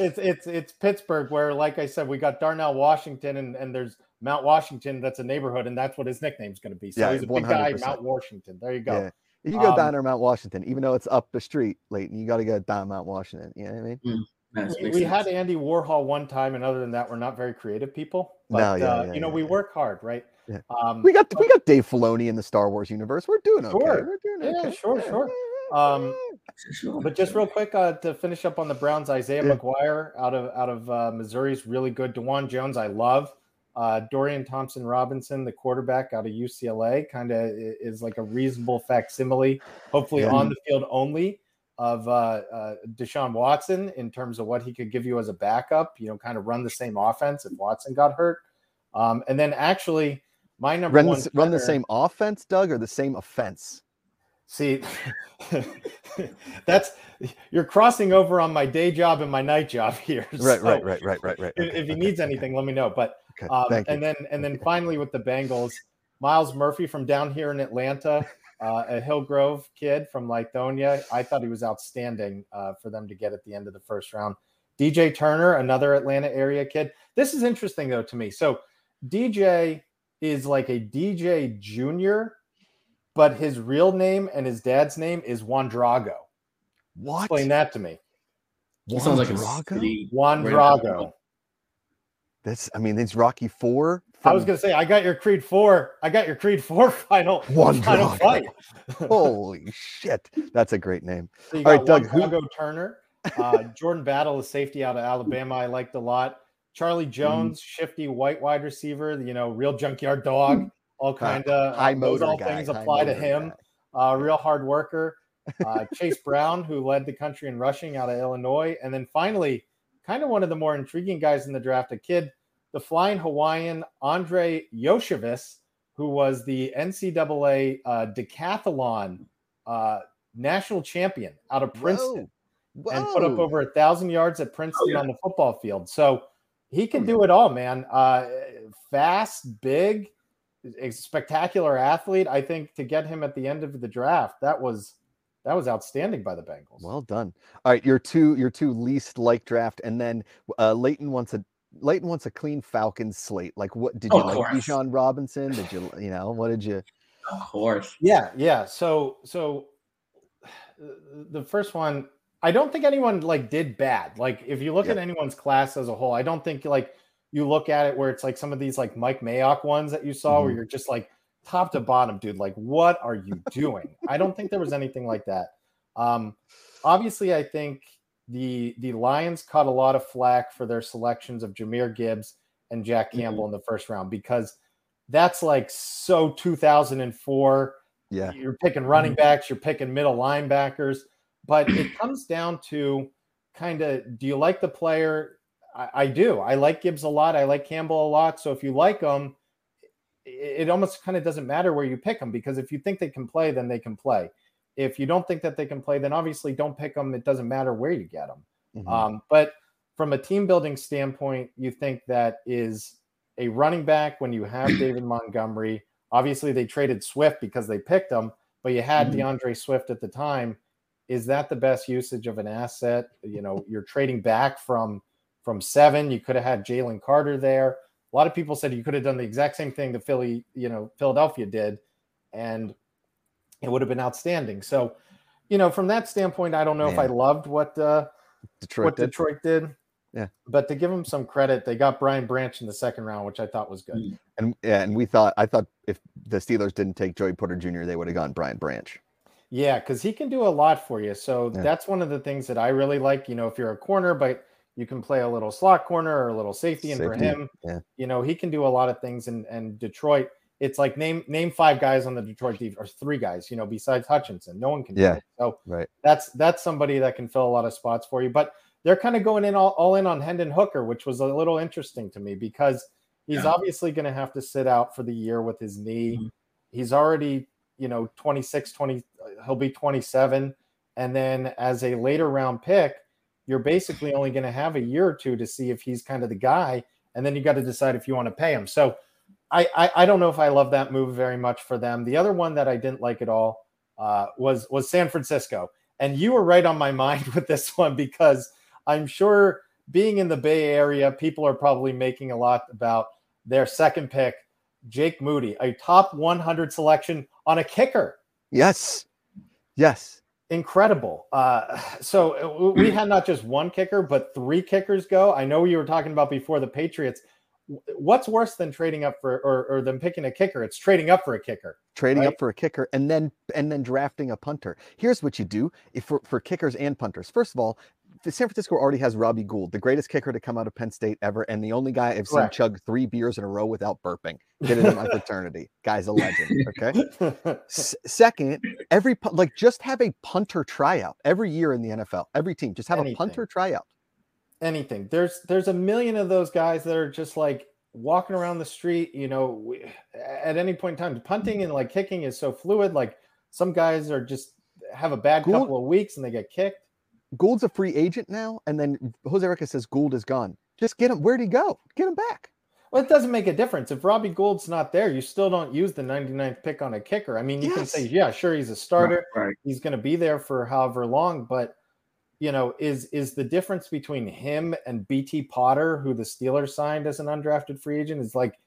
it's it's it's Pittsburgh, where, like I said, we got Darnell Washington, and and there's Mount Washington. That's a neighborhood, and that's what his nickname's going to be. So Yeah, he's a big guy, Mount Washington. There you go. Yeah. If you go Um, down to Mount Washington, even though it's up the street, Leighton, you got to go down Mount Washington. You know what I mean? Nice, we, we had Andy Warhol one time, and other than that, we're not very creative people. But No, yeah, uh, yeah, you know, yeah, we yeah. work hard, right? Yeah. Um, We got we got Dave Filoni in the Star Wars universe. We're doing okay. Sure. We're doing Yeah, okay. sure, sure. Um, But just real quick uh, to finish up on the Browns, Isaiah Yeah. McGuire out of out of uh, Missouri is really good. Dawand Jones, I love. Uh, Dorian Thompson Robinson, the quarterback out of UCLA, kind of is like a reasonable facsimile, hopefully Yeah. on the field only, of uh, uh, Deshaun Watson in terms of what he could give you as a backup. You know, kind of run the same offense if Watson got hurt. Um, and then actually, my number Run the, one s- run the same offense, Doug, or the same offense? See, that's you're crossing over on my day job and my night job here. Right, So right, right, right, right, right. If, okay, if he okay, needs okay, anything, let me know. But Okay, um, thank you. and then and then finally with the Bengals, Myles Murphy from down here in Atlanta, uh, a Hillgrove kid from Lithonia. I thought he was outstanding uh, for them to get at the end of the first round. DJ Turner, another Atlanta area kid. This is interesting though to me. So DJ is like a DJ Junior, but his real name and his dad's name is Juan Drago. What? Explain that to me. He sounds like a Drago? city. Juan Drago. That's. I mean, it's Rocky Four. I was gonna say I got your Creed Four. I got your Creed Four final Juan final Drago. fight. Holy shit! That's a great name. So you All got right, Doug, Juan who- Drago Turner, uh, Jordan Battle, a safety out of Alabama. I liked a lot. Charlie Mm-hmm. Jones, shifty white wide receiver. You know, real junkyard dog. All kind of High those motor all guy. things high apply to him. uh, real hard worker. Uh, Chase Brown, who led the country in rushing out of Illinois. And then finally, kind of one of the more intriguing guys in the draft, a kid, the flying Hawaiian Andrei Iosivas, who was the NCAA uh, decathlon uh, national champion out of Princeton Whoa. and put up over a thousand yards at Princeton yeah. on the football field. So he can Oh, do it all, man. Uh, fast, big, a spectacular athlete. I think to get him at the end of the draft, that was that was outstanding by the Bengals. Well done. All right, your two your two least like draft, and then uh, Leighton wants a Leighton wants a clean Falcons slate. Like, what did you Of like? course. Bijan Robinson? Did you you know what did you? Of course. Yeah, yeah. So so the first one, I don't think anyone like did bad. Like if you look Yeah. at anyone's class as a whole, I don't think like you look at it where it's like some of these like Mike Mayock ones that you saw where Mhm. you're just like top to bottom, dude. Like, what are you doing? I don't think there was anything like that. Um, obviously, I think the the Lions caught a lot of flack for their selections of Jahmyr Gibbs and Jack Mhm. Campbell in the first round because that's like so 2004 Yeah, you're picking running backs, you're picking middle linebackers, but it comes down to kind of do you like the player? I, I do. I like Gibbs a lot. I like Campbell a lot. So if you like them, it, it almost kind of doesn't matter where you pick them because if you think they can play, then they can play. If you don't think that they can play, then obviously don't pick them. It doesn't matter where you get them. Mhm. Um, but from a team building standpoint, you think that is a running back when you have David Montgomery. Obviously, they traded Swift because they picked him, but you had Mhm. D'Andre Swift at the time. Is that the best usage of an asset? You know, you're trading back from from seven. You could have had Jalen Carter there. A lot of people said you could have done the exact same thing that Philly, you know, Philadelphia did, and it would have been outstanding. So, you know, from that standpoint, I don't know if I loved what uh, Detroit. what did. Detroit did. Yeah. But to give them some credit, they got Brian Branch in the second round, which I thought was good. And yeah, and we thought I thought if the Steelers didn't take Joey Porter Jr., they would have gone Brian Branch. Yeah, because he can do a lot for you. So Yeah. that's one of the things that I really like. You know, if you're a corner, but you can play a little slot corner or a little safety, and for him, yeah. you know, he can do a lot of things. And and Detroit, it's like name name five guys on the Detroit defense, or three guys, you know, besides Hutchinson. No one can do Yeah. it. So Right. that's that's somebody that can fill a lot of spots for you. But they're kind of going in all, all in on Hendon Hooker, which was a little interesting to me because he's Yeah. obviously going to have to sit out for the year with his knee. Mhm. He's already, you know, 26, 20, he'll be 27. And then as a later round pick, you're basically only going to have a year or two to see if he's kind of the guy. And then you got to decide if you want to pay him. So I, I, I don't know if I love that move very much for them. The other one that I didn't like at all uh, was was San Francisco, and you were right on my mind with this one because I'm sure being in the Bay Area, people are probably making a lot about their second pick, Jake Moody, a top 100 selection on a kicker. Yes, yes, incredible. Uh, so uh, we had not just one kicker, but three kickers go. I know you were talking about before the Patriots. What's worse than trading up for or, or than picking a kicker? It's trading up for a kicker. Trading right? up for a kicker and then and then drafting a punter. Here's what you do if for, for kickers and punters. First of all, San Francisco already has Robbie Gould, the greatest kicker to come out of Penn State ever, and the only guy I've seen Correct. chug three beers in a row without burping. Did it in my fraternity. Guy's a legend. Okay. S- second, every like just have a punter tryout every year in the NFL. Every team just have Anything. a punter tryout. Anything. There's there's a million of those guys that are just like walking around the street. You know, we, at any point in time, punting and like kicking is so fluid. Like some guys are just have a bad Gould, couple of weeks and they get kicked. Gould's a free agent now, and then Jose Rica says Gould is gone. Just get him. Where'd he go? Get him back. Well, it doesn't make a difference. If Robbie Gould's not there, you still don't use the 99th pick on a kicker. I mean, you yes. can say, yeah, sure, he's a starter. Right, right. He's going to be there for however long, but you know, is is the difference between him and BT Potter, who the Steelers signed as an undrafted free agent, is like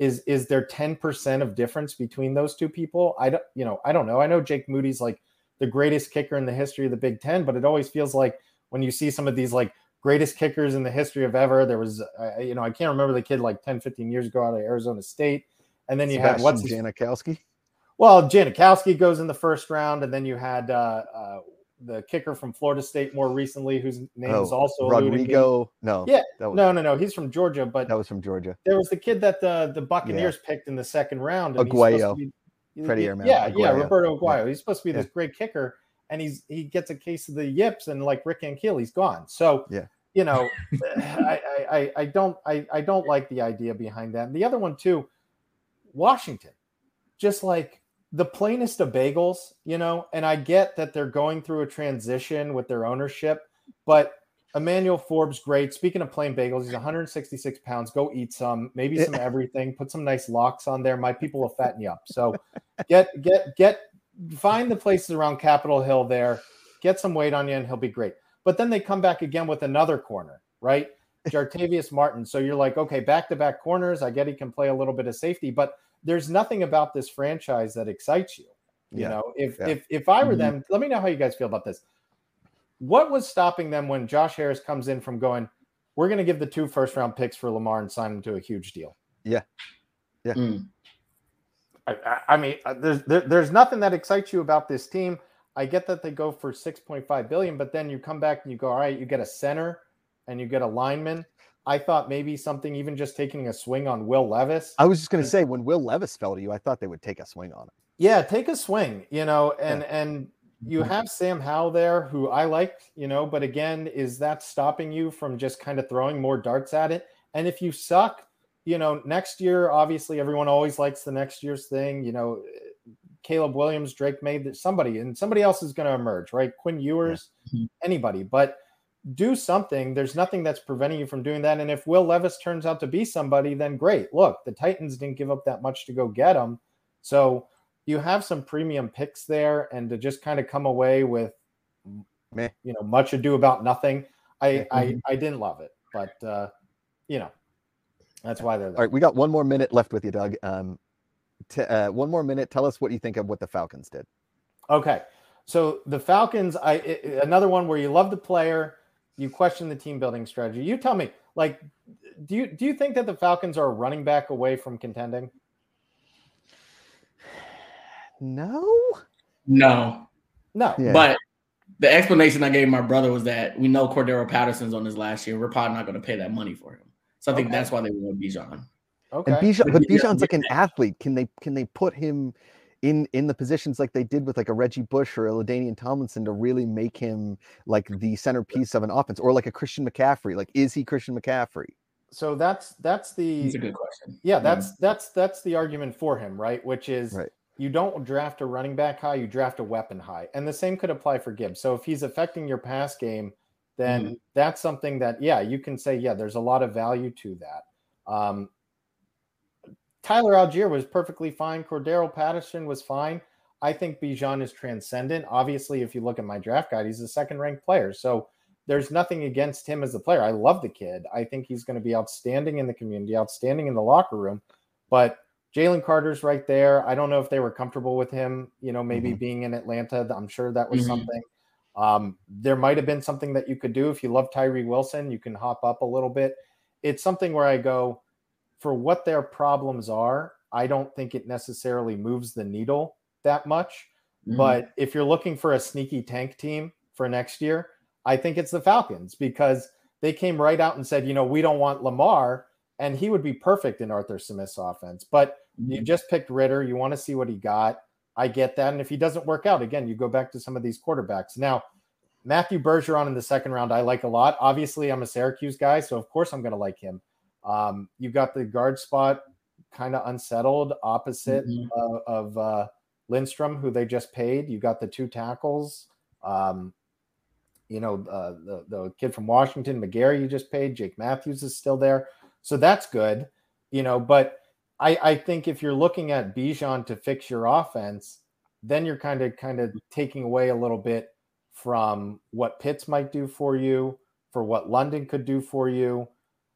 is is there 10% of difference between those two people? I don't, you know, I don't know. I know Jake Moody's like the greatest kicker in the history of the Big Ten, but it always feels like when you see some of these like greatest kickers in the history of ever, there was, uh, you know, I can't remember the kid like 10, 15 years ago out of Arizona State. And then you Sebastian had what's Janikowski? Well, Janikowski goes in the first round, and then you had uh, uh, the kicker from Florida State more recently, whose name oh, is also Rodrigo. No, yeah, was, no, no, no. He's from Georgia, but that was from Georgia. There was the kid that the the Buccaneers yeah. picked in the second round. Aguayo. Freddie Aguayo. Yeah, Aguayo. yeah, Roberto Aguayo. Yeah. He's supposed to be this great kicker, and he's he gets a case of the yips, and like Rick Ankiel, he's gone. So yeah, you know, I, I I don't I I don't like the idea behind that. And the other one too, Washington, just like the plainest of bagels, you know. And I get that they're going through a transition with their ownership, but Emmanuel Forbes, great. Speaking of plain bagels, he's 166 pounds. Go eat some, maybe some everything. Put some nice lox on there. My people will fatten you up. So get get get find the places around Capitol Hill there, get some weight on you, and he'll be great. But then they come back again with another corner, right? Jartavius Martin. So you're like, okay, back to back corners. I get he can play a little bit of safety, but there's nothing about this franchise that excites you. You yeah. know, if yeah. if if I were mm-hmm. them, let me know how you guys feel about this. What was stopping them when Josh Harris comes in from going, we're going to give the two first round picks for Lamar and sign him to a huge deal? Yeah. Yeah. Mm. I, I mean, uh, there's there, there's nothing that excites you about this team. I get that they go for 6.5 billion, but then you come back and you go, all right, you get a center and you get a lineman. I thought maybe something even just taking a swing on Will Levis. I was just going to say when Will Levis fell to you, I thought they would take a swing on him. Yeah, take a swing, you know, and yeah. and you have Sam Howell there, who I like, you know, but again, is that stopping you from just kind of throwing more darts at it? And if you suck, you know, next year, obviously, everyone always likes the next year's thing. You know, Caleb Williams, Drake Maye that somebody, and somebody else is going to emerge, right? Quinn Ewers, yeah. Mm-hmm. anybody, but do something. There's nothing that's preventing you from doing that. And if Will Levis turns out to be somebody, then great. Look, the Titans didn't give up that much to go get him. So you have some premium picks there, and to just kind of come away with, you know, much ado about nothing. I, mm-hmm. I, I didn't love it, but, uh, you know, that's why they're there. All right, we got one more minute left with you, Doug. Um, t- uh, one more minute. Tell us what you think of what the Falcons did. Okay, so the Falcons, I another one where you love the player, you question the team building strategy. You tell me, like, do you do you think that the Falcons are running back away from contending? No, no, no. Yeah. But the explanation I gave my brother was that we know Cordarrelle Patterson's on his last year. We're probably not going to pay that money for him. So I think okay. that's why they want Bijan. Okay. And Bijan, but Bijan's like an athlete. Can they can they put him in in the positions like they did with like a Reggie Bush or a LaDainian Tomlinson to really make him like the centerpiece of an offense, or like a Christian McCaffrey? Like, is he Christian McCaffrey? So that's that's the. That's a good question. Yeah, that's yeah. that's that's the argument for him, right? Which is right. You don't draft a running back high, you draft a weapon high, and the same could apply for Gibbs. So if he's affecting your pass game then mm-hmm. that's something that yeah you can say yeah there's a lot of value to that um, tyler Allgeier was perfectly fine cordarrelle patterson was fine I think Bijan is transcendent. Obviously, if you look at my draft guide, he's a second ranked player. So there's nothing against him as a player. I love the kid. I think he's going to be outstanding in the community, outstanding in the locker room. But Jalen Carter's right there. I don't know if they were comfortable with him, you know, maybe mm-hmm. being in Atlanta. I'm sure that was mm-hmm. something. Um, there might have been something that you could do if you love Tyree Wilson, you can hop up a little bit. It's something where I go, for what their problems are, I don't think it necessarily moves the needle that much. Mm-hmm. But if you're looking for a sneaky tank team for next year, I think it's the Falcons because they came right out and said, you know, we don't want Lamar, and he would be perfect in Arthur Smith's offense. But. You just picked Ridder. You want to see what he got. I get that. And if he doesn't work out, again, you go back to some of these quarterbacks. Now, Matthew Bergeron in the second round, I like a lot. Obviously, I'm a Syracuse guy, so of course I'm going to like him. Um, you've got the guard spot kind of unsettled opposite mm-hmm. uh, of uh, Lindstrom, who they just paid. You got the two tackles. Um, you know, uh, the, the kid from Washington, McGary, you just paid. Jake Matthews is still there. So that's good, you know. But I, I think if you're looking at Bijan to fix your offense, then you're kind of kind of taking away a little bit from what Pitts might do for you, for what London could do for you.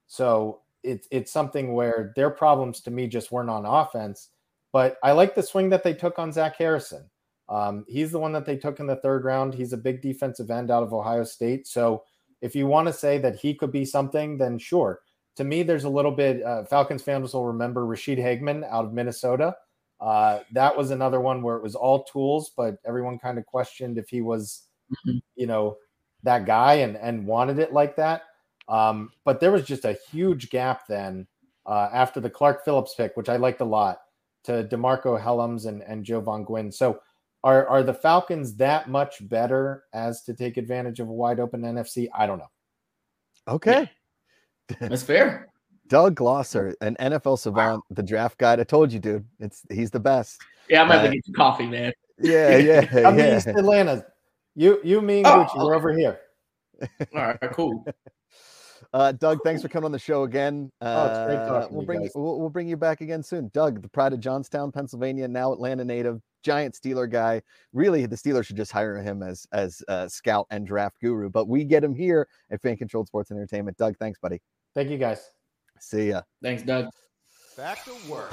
So it's it's something where their problems to me just weren't on offense. But I like the swing that they took on Zach Harrison. Um, he's the one that they took in the third round. He's a big defensive end out of Ohio State. So if you want to say that he could be something, then sure. To me, there's a little bit. Uh, Falcons fans will remember Ra'Shede Hageman out of Minnesota. Uh, that was another one where it was all tools, but everyone kind of questioned if he was, mm-hmm. you know, that guy and and wanted it like that. Um, but there was just a huge gap then uh, after the Clark Phillips pick, which I liked a lot, to DeMarcco Hellams and, and Jovaughn Gwyn. So are, are the Falcons that much better as to take advantage of a wide open NFC? I don't know. Okay. That's fair. Doug Glosser, an NFL savant, wow. the draft guide. I told you, dude. It's he's the best. Yeah, I'm gonna uh, get you coffee, man. Yeah, yeah. I'm yeah. East Atlanta. You, you, me, and oh, Gucci. We're over here. All right, cool. Uh, Doug, thanks for coming on the show again. Uh, oh, it's great talking we'll you bring guys. we'll, we'll, bring you back again soon. Doug, the pride of Johnstown, Pennsylvania, now Atlanta native, giant Steeler guy. Really, the Steelers should just hire him as as a scout and draft guru. But we get him here at Fan Controlled Sports Entertainment. Doug, thanks, buddy. Thank you, guys. See ya. Thanks, Doug. Back to work.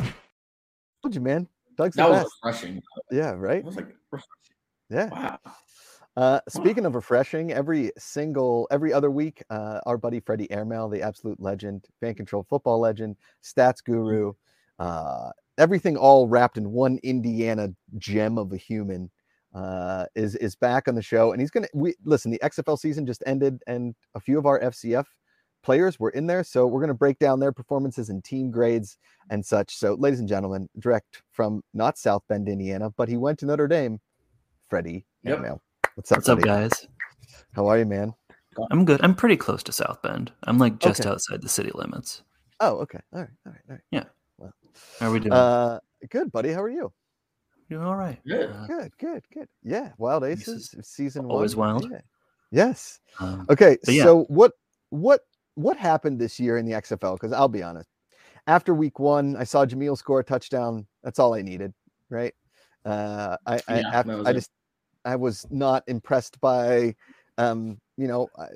Told you, man. Doug's that was best. refreshing. Yeah, right. Was like refreshing. Yeah. Wow. Uh, speaking of refreshing, every single every other week, uh, our buddy Freddie Airmail, the absolute legend, fan control football legend, stats guru, uh, everything all wrapped in one Indiana gem of a human, uh, is is back on the show, and he's gonna. We listen. The XFL season just ended, and a few of our FCF players were in there, so we're gonna break down their performances and team grades and such. So, ladies and gentlemen, direct from not South Bend, Indiana, but he went to Notre Dame. Freddie yep. Airmail. What's up? What's up, guys? How are you, man? I'm good. I'm pretty close to South Bend. I'm like just okay. outside the city limits. Oh, okay. All right. All right. All right. Yeah. Well, how are we doing? Uh, good, buddy. How are you? Doing all right. Good. Uh, good. Good. Good. Yeah. Wild Aces season always one. Always wild. Yeah. Yes. Um, okay. yeah. So what what what happened this year in the XFL? Because I'll be honest, after week one, I saw Jamiel score a touchdown. That's all I needed. Right. Uh, I I, Yeah, after, I just I was not impressed by, um, you know, uh,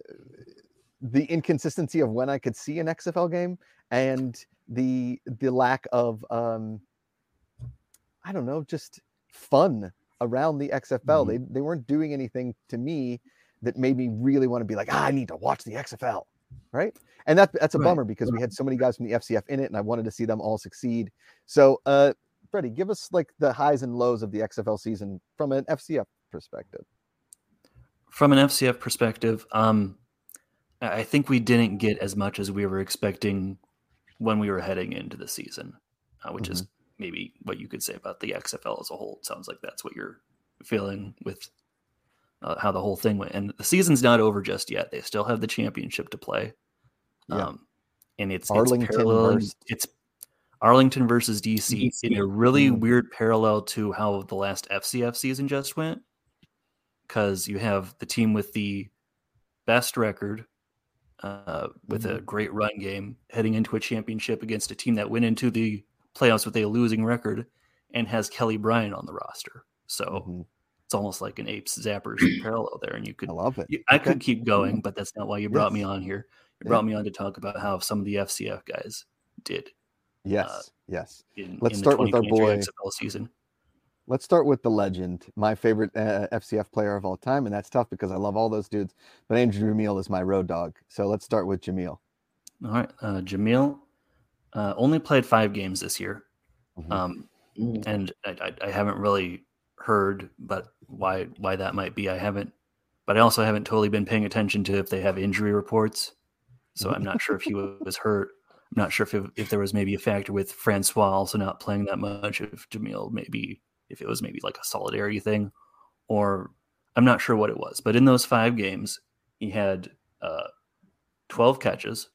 the inconsistency of when I could see an XFL game and the the lack of, um, I don't know, just fun around the XFL. Mhm. They they weren't doing anything to me that made me really want to be like, ah, I need to watch the XFL, right? And that that's a Right, bummer because we had so many guys from the FCF in it, and I wanted to see them all succeed. So, uh, Freddie, give us like the highs and lows of the XFL season from an FCF perspective. From an FCF perspective, um, I think we didn't get as much as we were expecting when we were heading into the season, uh, which is maybe what you could say about the XFL as a whole. It sounds like that's what you're feeling with uh, how the whole thing went. And the season's not over just yet. They still have the championship to play. Yeah. Um, and it's, Arlington it's parallel. versus- It's Arlington versus DC, in a really Mm. weird parallel to how the last FCF season just went. Because you have the team with the best record, uh, with a great run game, heading into a championship against a team that went into the playoffs with a losing record and has Kelly Bryant on the roster. So Mhm. it's almost like an apes zappers parallel there, and you could I love it. you- I Okay. could keep going, but that's not why you brought me on here. You Yeah. brought me on to talk about how some of the FCF guys did Yes, yes. in, Let's in start with our 2023 boy- XFL season. Let's start with the legend, my favorite uh, FCF player of all time, and that's tough because I love all those dudes. But Andrew Jamiel is my road dog. So let's start with Jamiel. All right, uh, Jamiel uh, only played five games this year, Mhm. um, Mm. and I, I, I haven't really heard, but why why that might be, I haven't. But I also haven't totally been paying attention to if they have injury reports, so I'm not sure if he was hurt. I'm not sure if if there was maybe a factor with Francois also not playing that much. If Jamiel maybe if it was maybe like a solidarity thing, or I'm not sure what it was. But in those five games, he had uh, 12 catches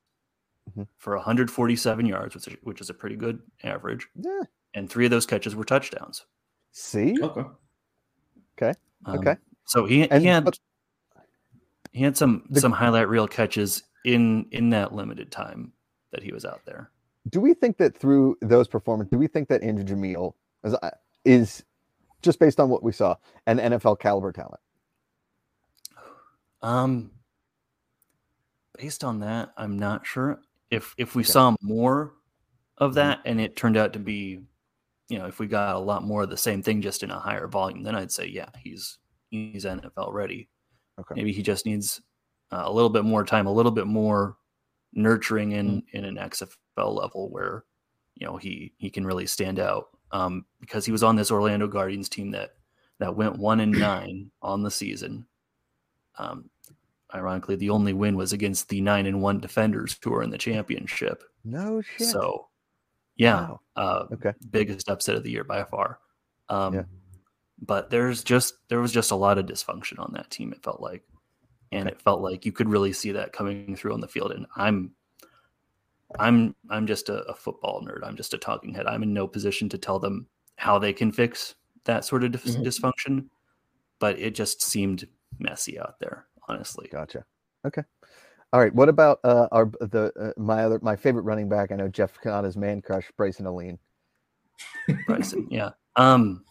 Mhm. for 147 yards, which is, which is a pretty good average. Yeah. And three of those catches were touchdowns. See? Okay. Um, Okay. So he, And he had but- he had some The- some highlight reel catches in in that limited time that he was out there. do we think that through those performances, do we think that Andrew Jamiel is, uh, is just based on what we saw an NFL caliber talent? Um, based on that, I'm not sure if if we Okay. saw more of Mhm. that and it turned out to be, you know, if we got a lot more of the same thing just in a higher volume, then I'd say yeah, he's he's NFL ready. Okay. Maybe he just needs uh, a little bit more time, a little bit more nurturing in in an XFL level where you know he he can really stand out. Um, because he was on this Orlando Guardians team that that went one and nine on the season. Um, ironically, the only win was against the nine and one defenders who are in the championship. No shit. So, yeah, Wow. uh, Okay. biggest upset of the year by far. Um, Yeah. But there's just there was just a lot of dysfunction on that team. It felt like, and Okay. it felt like you could really see that coming through on the field. And I'm, I'm, I'm just a, a football nerd. I'm just a talking head. I'm in no position to tell them how they can fix that sort of dys- Mhm. dysfunction. But it just seemed messy out there, honestly. Gotcha. Okay. All right. What about uh, our the uh, my other my favorite running back? I know Jeff Kanata's man crush, Bryson Aline. Bryson. yeah. Um,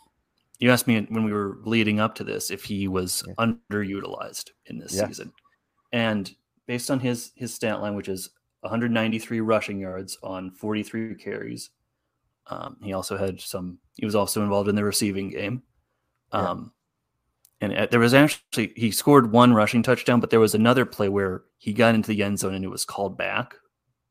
you asked me when we were leading up to this if he was Yeah. underutilized in this Yeah. season, and based on his his stat line, which is 193 rushing yards on 43 carries, um, he also had some. He was also involved in the receiving game. Yeah. Um, and uh, there was actually he scored one rushing touchdown, but there was another play where he got into the end zone and it was called back.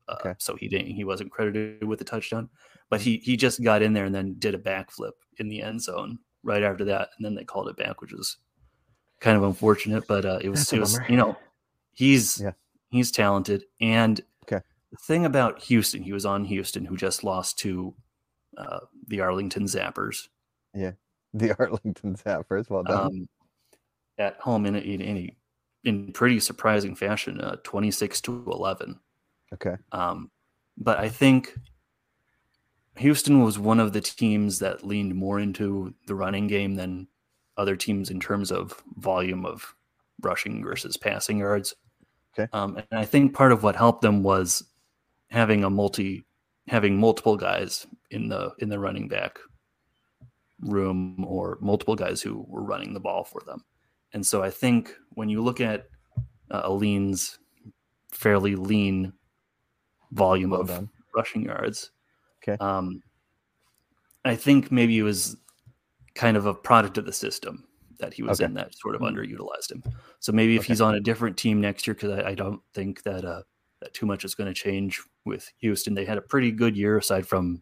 Uh, Okay. So he didn't. He wasn't credited with the touchdown, but he he just got in there and then did a backflip in the end zone right after that, and then they called it back, which was kind of unfortunate. But uh, it was That's it was you know he's Yeah. he's talented, and. The thing about Houston, he was on Houston, who just lost to uh, the Arlington Zappers Yeah, The Arlington Zappers. Well done. um, at home in in any in pretty surprising fashion, uh, twenty six to eleven. okay. Um, but I think Houston was one of the teams that leaned more into the running game than other teams in terms of volume of rushing versus passing yards. Okay. Um, and I think part of what helped them was having a multi, having multiple guys in the in the running back room or multiple guys who were running the ball for them. And so I think when you look at uh, Aline's fairly lean volume Well of done. rushing yards. Okay. Um, I think maybe it was kind of a product of the system that he was Okay. in that sort of underutilized him. So maybe if Okay. he's on a different team next year, because I, I don't think that uh, that too much is going to change with Houston. They had a pretty good year aside from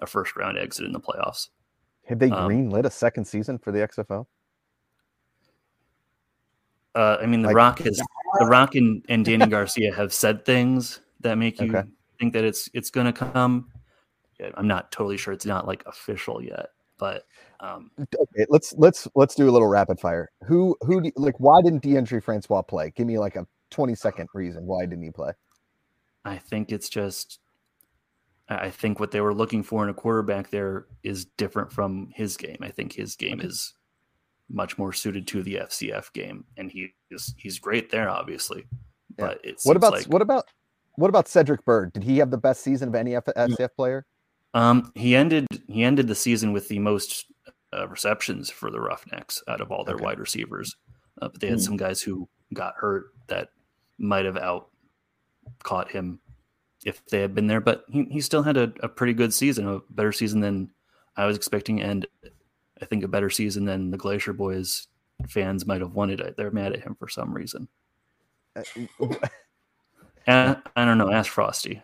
a first round exit in the playoffs. Have they um, greenlit a second season for the XFL? Uh, I mean, the Like- Rock is the Rock and, and Dany Garcia have said things that make you Okay. think that it's it's going to come. I'm not totally sure. It's not like official yet, but um, Okay, let's let's let's do a little rapid fire. Who who do, like why didn't Deondre Francois play? Give me like a 20 second reason why didn't he play? I think it's just. I I think what they were looking for in a quarterback there is different from his game. I think his game is much more suited to the FCF game, and he is he's great there, obviously. Yeah. But it What about like, what about what about Cedric Byrd? Did he have the best season of any F- Mm. FCF player? Um, he ended he ended the season with the most uh, receptions for the Roughnecks out of all their Okay. wide receivers. Uh, but they had Hmm. some guys who got hurt that might have out caught him if they had been there. But he, he still had a, a pretty good season, a better season than I was expecting, and I think a better season than the Glacier Boyz fans might have wanted. They're mad at him for some reason. Uh, Uh, I don't know. Ask Frosty.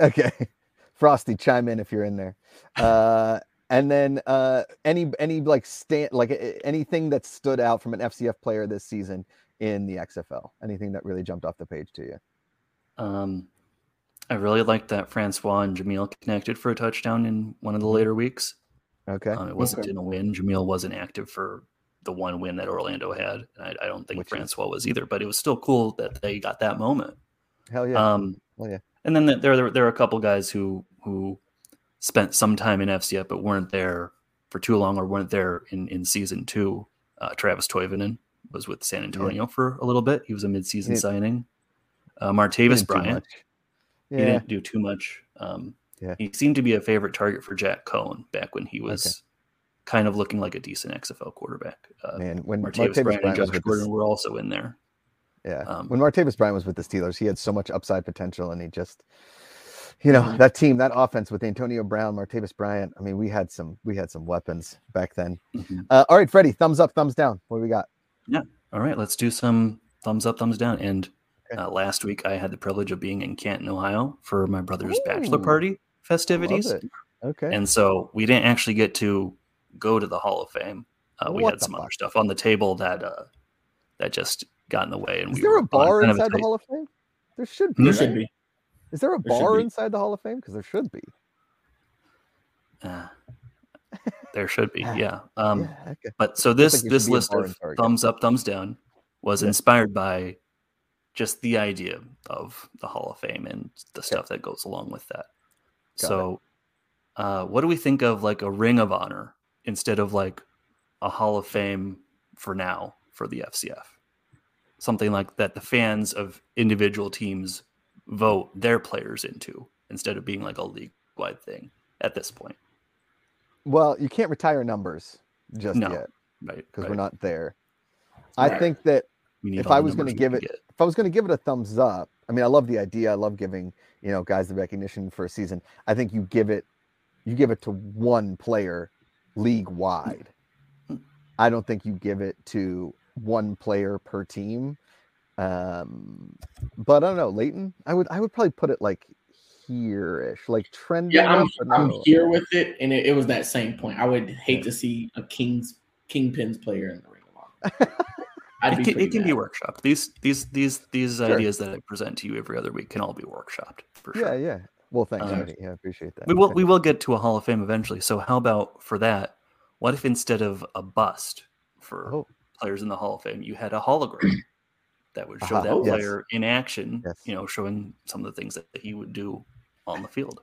Okay. Frosty, chime in if you're in there. Uh, and then uh, any any like stand like anything that stood out from an FCF player this season in the XFL? Anything that really jumped off the page to you? Um, I really liked that Francois and Jamiel connected for a touchdown in one of the later weeks. Okay. Um, it wasn't Okay. in a win. Jamiel wasn't active for the one win that Orlando had. and I, I don't think Which is- Francois was either, but it was still cool that they got that moment. Hell yeah. Um, yeah. And then there, there there are a couple guys who who spent some time in FCF but weren't there for too long or weren't there in in season two. Uh, Travis Toivonen was with San Antonio for a little bit. He was a midseason He- signing. Uh, Martavis Bryant. much. He didn't do too much. Um, Yeah. He seemed to be a favorite target for Jack Coan back when he was kind of looking like a decent XFL quarterback. Uh, Man, when Martavis, Martavis Bryant Bryant was Josh Gordon were also in there. yeah, um, when Martavis Bryant was with the Steelers, he had so much upside potential, and he just, you know, Mm-hmm. that team, that offense with Antonio Brown, Martavis Bryant. I mean, we had some, we had some weapons back then. Mhm. Uh, all right, Freddie, thumbs up, thumbs down. What do we got? Yeah. All right, let's do some thumbs up, thumbs down. And Okay. Uh, last week I had the privilege of being in Canton, Ohio for my brother's bachelor party festivities. Okay. And so we didn't actually get to go to the Hall of Fame. Uh, we had some other stuff on the table that uh, that just got in the way. And Is we there a bar kind of a inside the Hall of Fame? There should be. There right? should be. Is there a There bar inside the Hall of Fame? Because there should be. Uh, there should be, Ah, yeah. Um, yeah. Okay. But so this this should be a list of thumbs up, thumbs down was Yeah. inspired by just the idea of the Hall of Fame and the stuff that goes along with that. Got so, uh, what do we think of like a Ring of Honor instead of like a Hall of Fame for now for the FCF? Something like that the fans of individual teams vote their players into instead of being like a league wide thing at this point, Well, you can't retire numbers just No. yet right? because Right. we're not there. I think that We need if I was gonna give it- get. if I was going to give it a thumbs up, I mean, I love the idea. I love giving you know guys the recognition for a season. I think you give it, you give it to one player, league wide. I don't think you give it to one player per team. Um, but I don't know, Leighton. I would I would probably put it like here-ish, like trending. Yeah, I'm, up, I'm no. here with it, and it, it was that same point. I would hate to see a Kings Kingpins player in the Ring of Honor. I'd it be can, it can be mad. workshopped. These these these these Sure. ideas that I present to you every other week can all be workshopped for Yeah, sure. yeah. Well, thanks, Um, Yeah, I appreciate that. We will we will get to a Hall of Fame eventually. So how about for that? What if instead of a bust for Oh, players in the Hall of Fame, you had a hologram that would show Aha, that yes. player in action? Yes. You know, showing some of the things that he would do on the field.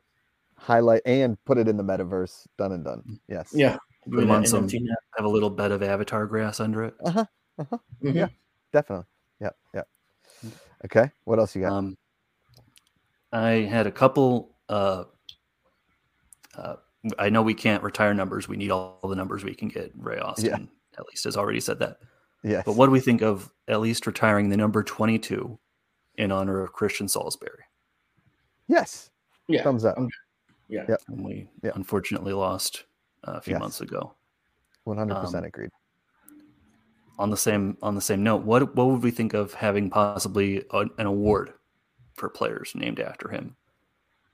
highlight and put it in the metaverse. Done and done. Yes. Yeah, Put him on some, have a little bed of avatar grass under it. Uh-huh. Uh-huh. Mhm. Yeah. Definitely. Yeah, yeah. Okay. What else you got? Um, I had a couple. Uh, uh, I know we can't retire numbers. We need all the numbers we can get. Ray Austin, at least, has already said that. yes. But what do we think of at least retiring the number 22 in honor of Christian Salisbury? Yes. Yeah, Thumbs up. I'm- yeah. Yep. And we Yeah. unfortunately lost uh, a few Yes. months ago. One hundred Um, percent agreed. On the same on the same note, what what would we think of having possibly a, an award for players named after him?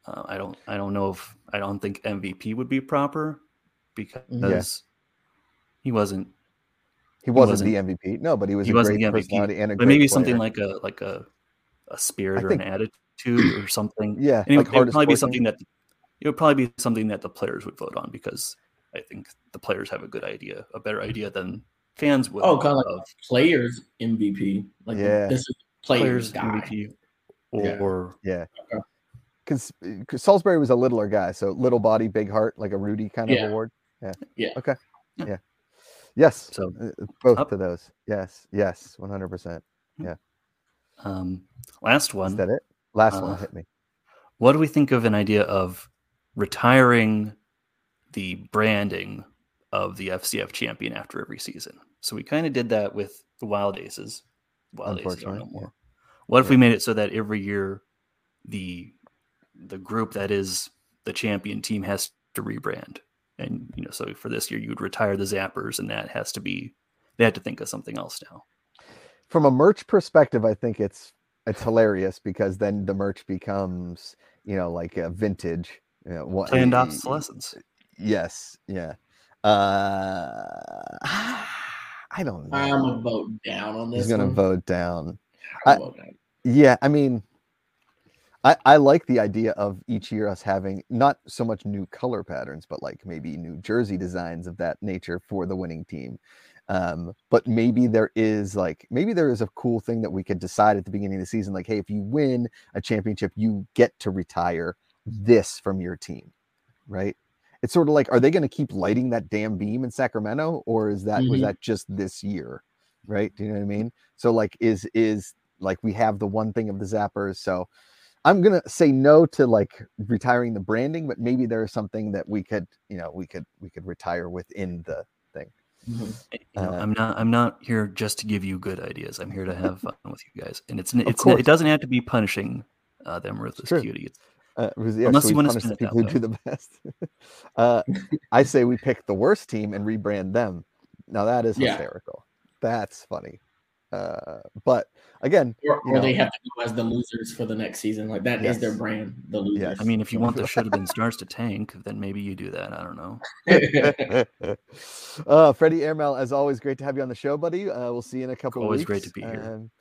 Uh, I don't I don't know if I don't think MVP would be proper because he wasn't He wasn't, wasn't- the MVP. No, but he was he a wasn't great the MVP, personality and a but maybe something like a like a a spirit I or think- an attitude or something. yeah, And it, like would- it would probably be something that it would probably be something that the players would vote on because I think the players have a good idea, a better idea than fans would. Oh, kind of like players MVP. Like Yeah. this is players, players guy. MVP or Yeah. Okay. Because Salisbury was a littler guy, so little body, big heart, like a Rudy kind of Yeah. award. Yeah. Yeah. Okay. Yeah. Yeah. Yes. so. uh, Both Up. to those. Yes. Yes. One hundred percent. Yeah. Um, last Is one. that it? Last Uh, one hit me. What do we think of an idea of retiring the branding of the FCF champion after every season. So we kind of did that with the Wild Aces. Wild Aces are no more. What if yeah. we made it so that every year the the group that is the champion team has to rebrand? And you know, so for this year you would retire the Zappers, and that has to be they had to think of something else now. From a merch perspective, I think it's it's hilarious because then the merch becomes you know like a vintage you know, what, planned obsolescence. Yes, yeah. Uh, I don't know. I'm gonna vote down on this. He's gonna one. vote down. I, vote down. Yeah, I mean, I, I like the idea of each year us having not so much new color patterns, but like maybe new jersey designs of that nature for the winning team. Um, but maybe there is like maybe there is a cool thing that we could decide at the beginning of the season, like, hey, if you win a championship, you get to retire this from your team, right? It's sort of like, are they going to keep lighting that damn beam in Sacramento, or is that mm-hmm. was that just this year, right? Do you know what I mean? So like, is is like we have the one thing of the zappers, so I'm gonna say no to like retiring the branding, but maybe there is something that we could, you know, we could we could retire within the thing. Mm-hmm. You know, uh, I'm not. I'm not here just to give you good ideas. I'm here to have fun with you guys, and it's it's it doesn't have to be punishing uh, them ruthless cutie. It's, uh, yeah, Unless so you want to the people who do the best. uh, I say we pick the worst team and rebrand them. Now that is yeah. hysterical. That's funny. Uh, but again, or, or know, they have to go as the losers for the next season. Like that yes. is their brand, the losers. Yes. I mean, if you want the should have been stars to tank, then maybe you do that. I don't know. uh, Freddie Airmail, as always, great to have you on the show, buddy. Uh, we'll see you in a couple. Always weeks. great to be here. Um,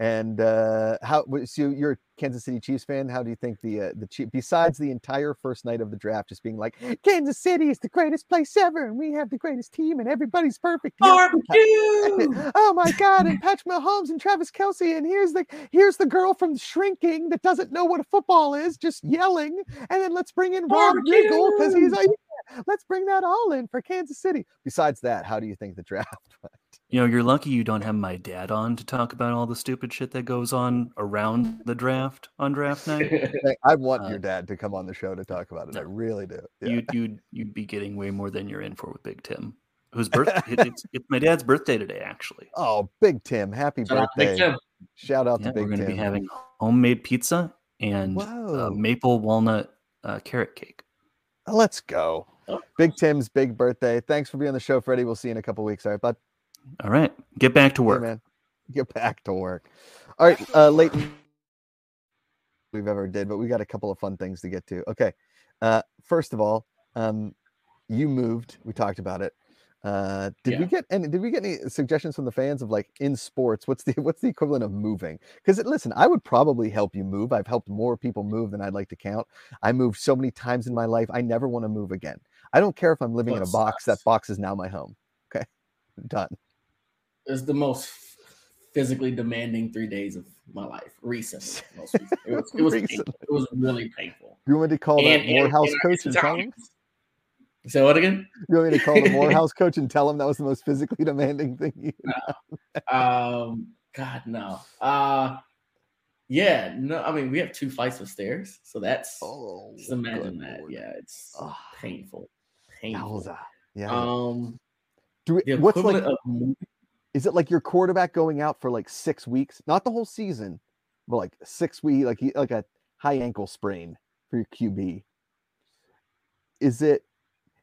and uh, how? So you're a Kansas City Chiefs fan. How do you think the uh, the Chief, besides the entire first night of the draft, just being like Kansas City is the greatest place ever, and we have the greatest team, and everybody's perfect. Barbecue! oh my God! And Patrick Mahomes and Travis Kelce, and here's the here's the girl from Shrinking that doesn't know what a football is, just yelling. And then let's bring in Rob Riggle because he's like, yeah, let's bring that all in for Kansas City. Besides that, how do you think the draft went? You know, you're lucky you don't have my dad on to talk about all the stupid shit that goes on around the draft on draft night. I want uh, your dad to come on the show to talk about it. I really do. Yeah. You'd you'd you'd be getting way more than you're in for with Big Tim, whose birthday it's, it's my dad's birthday today, actually. Oh, Big Tim, happy Shout birthday! Out Shout out yeah, to Big Tim. We're going to be having homemade pizza and uh, maple walnut uh, carrot cake. Let's go. Oh. Big Tim's big birthday. Thanks for being on the show, Freddie. We'll see you in a couple weeks. All right, bud. All right. Get back to work. Hey, man. Get back to work. All right. Uh, late we've ever did, but we got a couple of fun things to get to. Okay. Uh, first of all, um, you moved. We talked about it. Uh, did yeah. we get any? Did we get any suggestions from the fans of like in sports? What's the what's the equivalent of moving? Because listen, I would probably help you move. I've helped more people move than I'd like to count. I moved so many times in my life. I never want to move again. I don't care if I'm living in a box. That box is now my home. Okay, done is the most physically demanding three days of my life recently. It was, it was, it was really painful. You want me to call and, that Morehouse and, coach and tell him? Say what again? You want me to call the Morehouse coach and tell him that was the most physically demanding thing? You no. um, God no. Uh yeah, no. I mean, we have two flights of stairs, so that's oh, just imagine that. Lord. Yeah, it's oh. painful. Painful. Yeah. Um, do we, what's like of is it like your quarterback going out for like six weeks, not the whole season, but like six weeks, like like a high ankle sprain for your QB? Is it?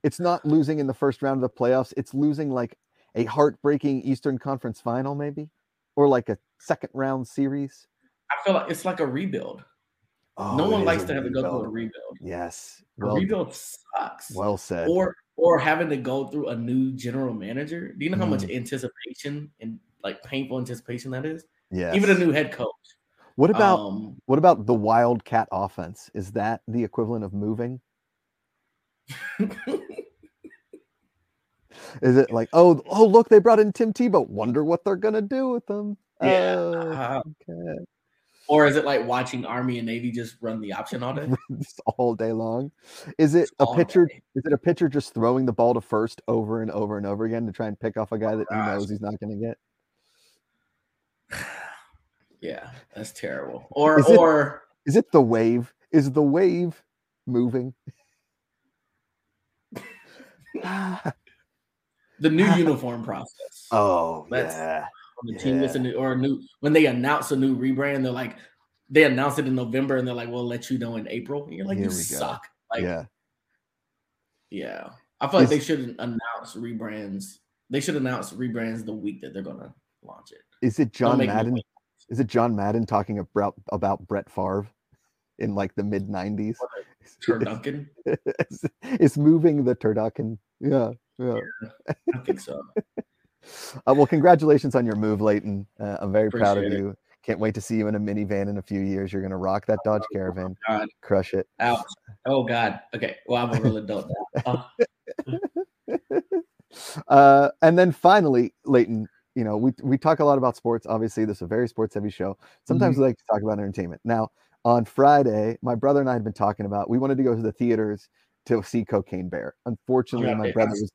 It's not losing in the first round of the playoffs. It's losing like a heartbreaking Eastern Conference final, maybe, or like a second round series. I feel like it's like a rebuild. Oh, no one likes to have to go through a rebuild. Yes, well, a rebuild sucks. Well said. Or or having to go through a new general manager. Do you know how mm. much anticipation and like painful anticipation that is? Yeah. Even a new head coach. What about um, what about the Wildcat offense? Is that the equivalent of moving? Is it like, oh, oh, look, they brought in Tim Tebow. Wonder what they're gonna do with them? Yeah. Uh, okay. Or is it like watching Army and Navy just run the option all day? all day long. Is it a pitcher? Day. Is it a pitcher just throwing the ball to first over and over and over again to try and pick off a guy oh, that he knows he's not going to get? Yeah, that's terrible. Or is or it, is it the wave? Is the wave moving? the new uniform process. Oh, That's, yeah. The yeah. team gets a new or a new when they announce a new rebrand, they're like, they announce it in November and they're like, we'll let you know in April. And you're like, Here you suck. Like, yeah. Yeah. I feel like they shouldn't announce rebrands. They should announce rebrands the week that they're gonna launch it. Is it John Madden? Is it John Madden talking about about Brett Favre in like the mid '90s? Turducken. it's, it's moving the turducken. Yeah, yeah. yeah I think so. uh, well, congratulations on your move, Leighton. Uh, I'm very Appreciate proud of you. It. Can't wait to see you in a minivan in a few years. You're gonna rock that Dodge oh, Caravan. God. Crush it. Ouch. Oh God. Okay. Well, I'm a real adult now. Oh. uh, and then finally, Leighton, you know, we we talk a lot about sports. Obviously, this is a very sports heavy show. Sometimes mm-hmm. we like to talk about entertainment. Now, on Friday, my brother and I had been talking about we wanted to go to the theaters to see Cocaine Bear. Unfortunately, my brother was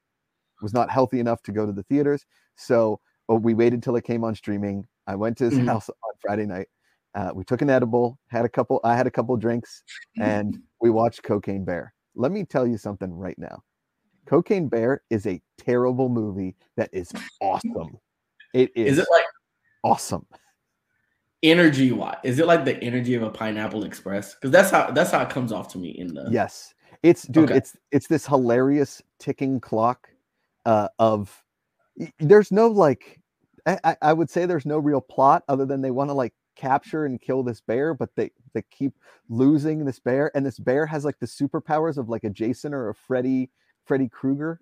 was not healthy enough to go to the theaters, so oh, we waited till it came on streaming. I went to his mm-hmm. house on Friday night. Uh, we took an edible, had a couple. I had a couple drinks, and we watched Cocaine Bear. Let me tell you something right now. Cocaine Bear is a terrible movie that is awesome. It is. Is it like awesome? Energy wise, is it like the energy of a Pineapple Express? Because that's how that's how it comes off to me in the. Yes, it's dude. Okay. It's it's this hilarious ticking clock uh, of. There's no like I, I would say there's no real plot other than they want to like capture and kill this bear, but they they keep losing this bear, and this bear has like the superpowers of like a Jason or a Freddy Freddy Krueger,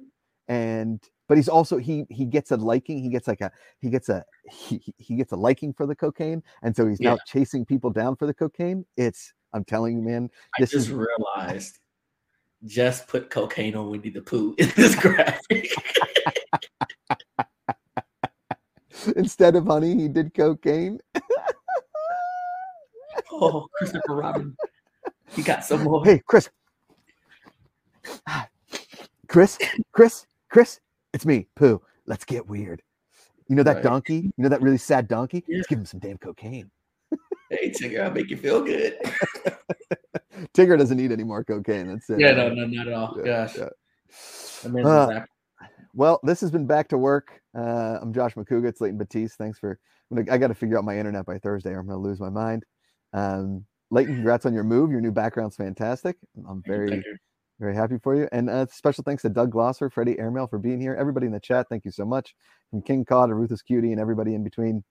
and but he's also he he gets a liking, he gets like a he gets a he he gets a liking for the cocaine, and so he's yeah. now chasing people down for the cocaine. It's I'm telling you, man. This I just is realized just put cocaine on Winnie the Pooh in this graphic. Instead of honey, he did cocaine. oh, Christopher Robin. He got some more. Hey, Chris. Chris, Chris, Chris, it's me, Pooh. Let's get weird. You know that right. donkey? You know that really sad donkey? Yeah. Let's give him some damn cocaine. hey, Tigger, I'll make you feel good. Tigger doesn't need any more cocaine. That's it. Yeah, no, no, not at all. Yeah, Gosh. Yeah. Uh, well, this has been back to work. Uh, I'm Josh Macuga. It's Leighton Batiste. Thanks for. Gonna, I got to figure out my internet by Thursday, or I'm going to lose my mind. Um, Leighton, congrats on your move. Your new background's fantastic. I'm very, very happy for you. And uh, special thanks to Doug Glosser, Freddie Airmail for being here. Everybody in the chat, thank you so much. From King Cod to Ruthless Cutie and everybody in between.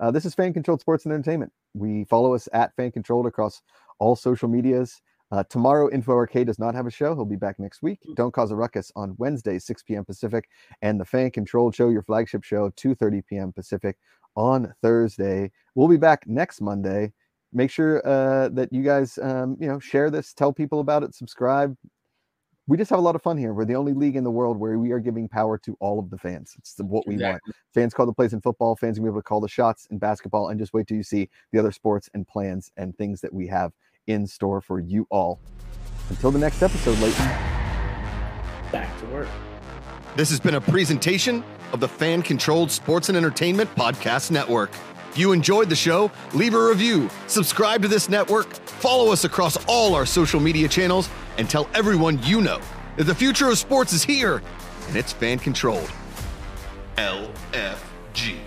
Uh, this is Fan Controlled Sports and Entertainment. We follow us at Fan Controlled across all social medias. Uh, tomorrow, Info Arcade does not have a show. He'll be back next week. Mm. Don't Cause a Ruckus on Wednesday, 6 p.m. Pacific, and the Fan Controlled Show, your flagship show, 2:30 p.m. Pacific on Thursday. We'll be back next Monday. Make sure uh, that you guys, um, you know, share this, tell people about it, subscribe. We just have a lot of fun here. We're the only league in the world where we are giving power to all of the fans. It's the, what we exactly. want. Fans call the plays in football. Fans will be able to call the shots in basketball. And just wait till you see the other sports and plans and things that we have in store for you all. Until the next episode, Leighton. Back to work. This has been a presentation of the Fan Controlled Sports and Entertainment Podcast Network. If you enjoyed the show, leave a review, subscribe to this network, follow us across all our social media channels, and tell everyone you know that the future of sports is here and it's fan controlled. LFG.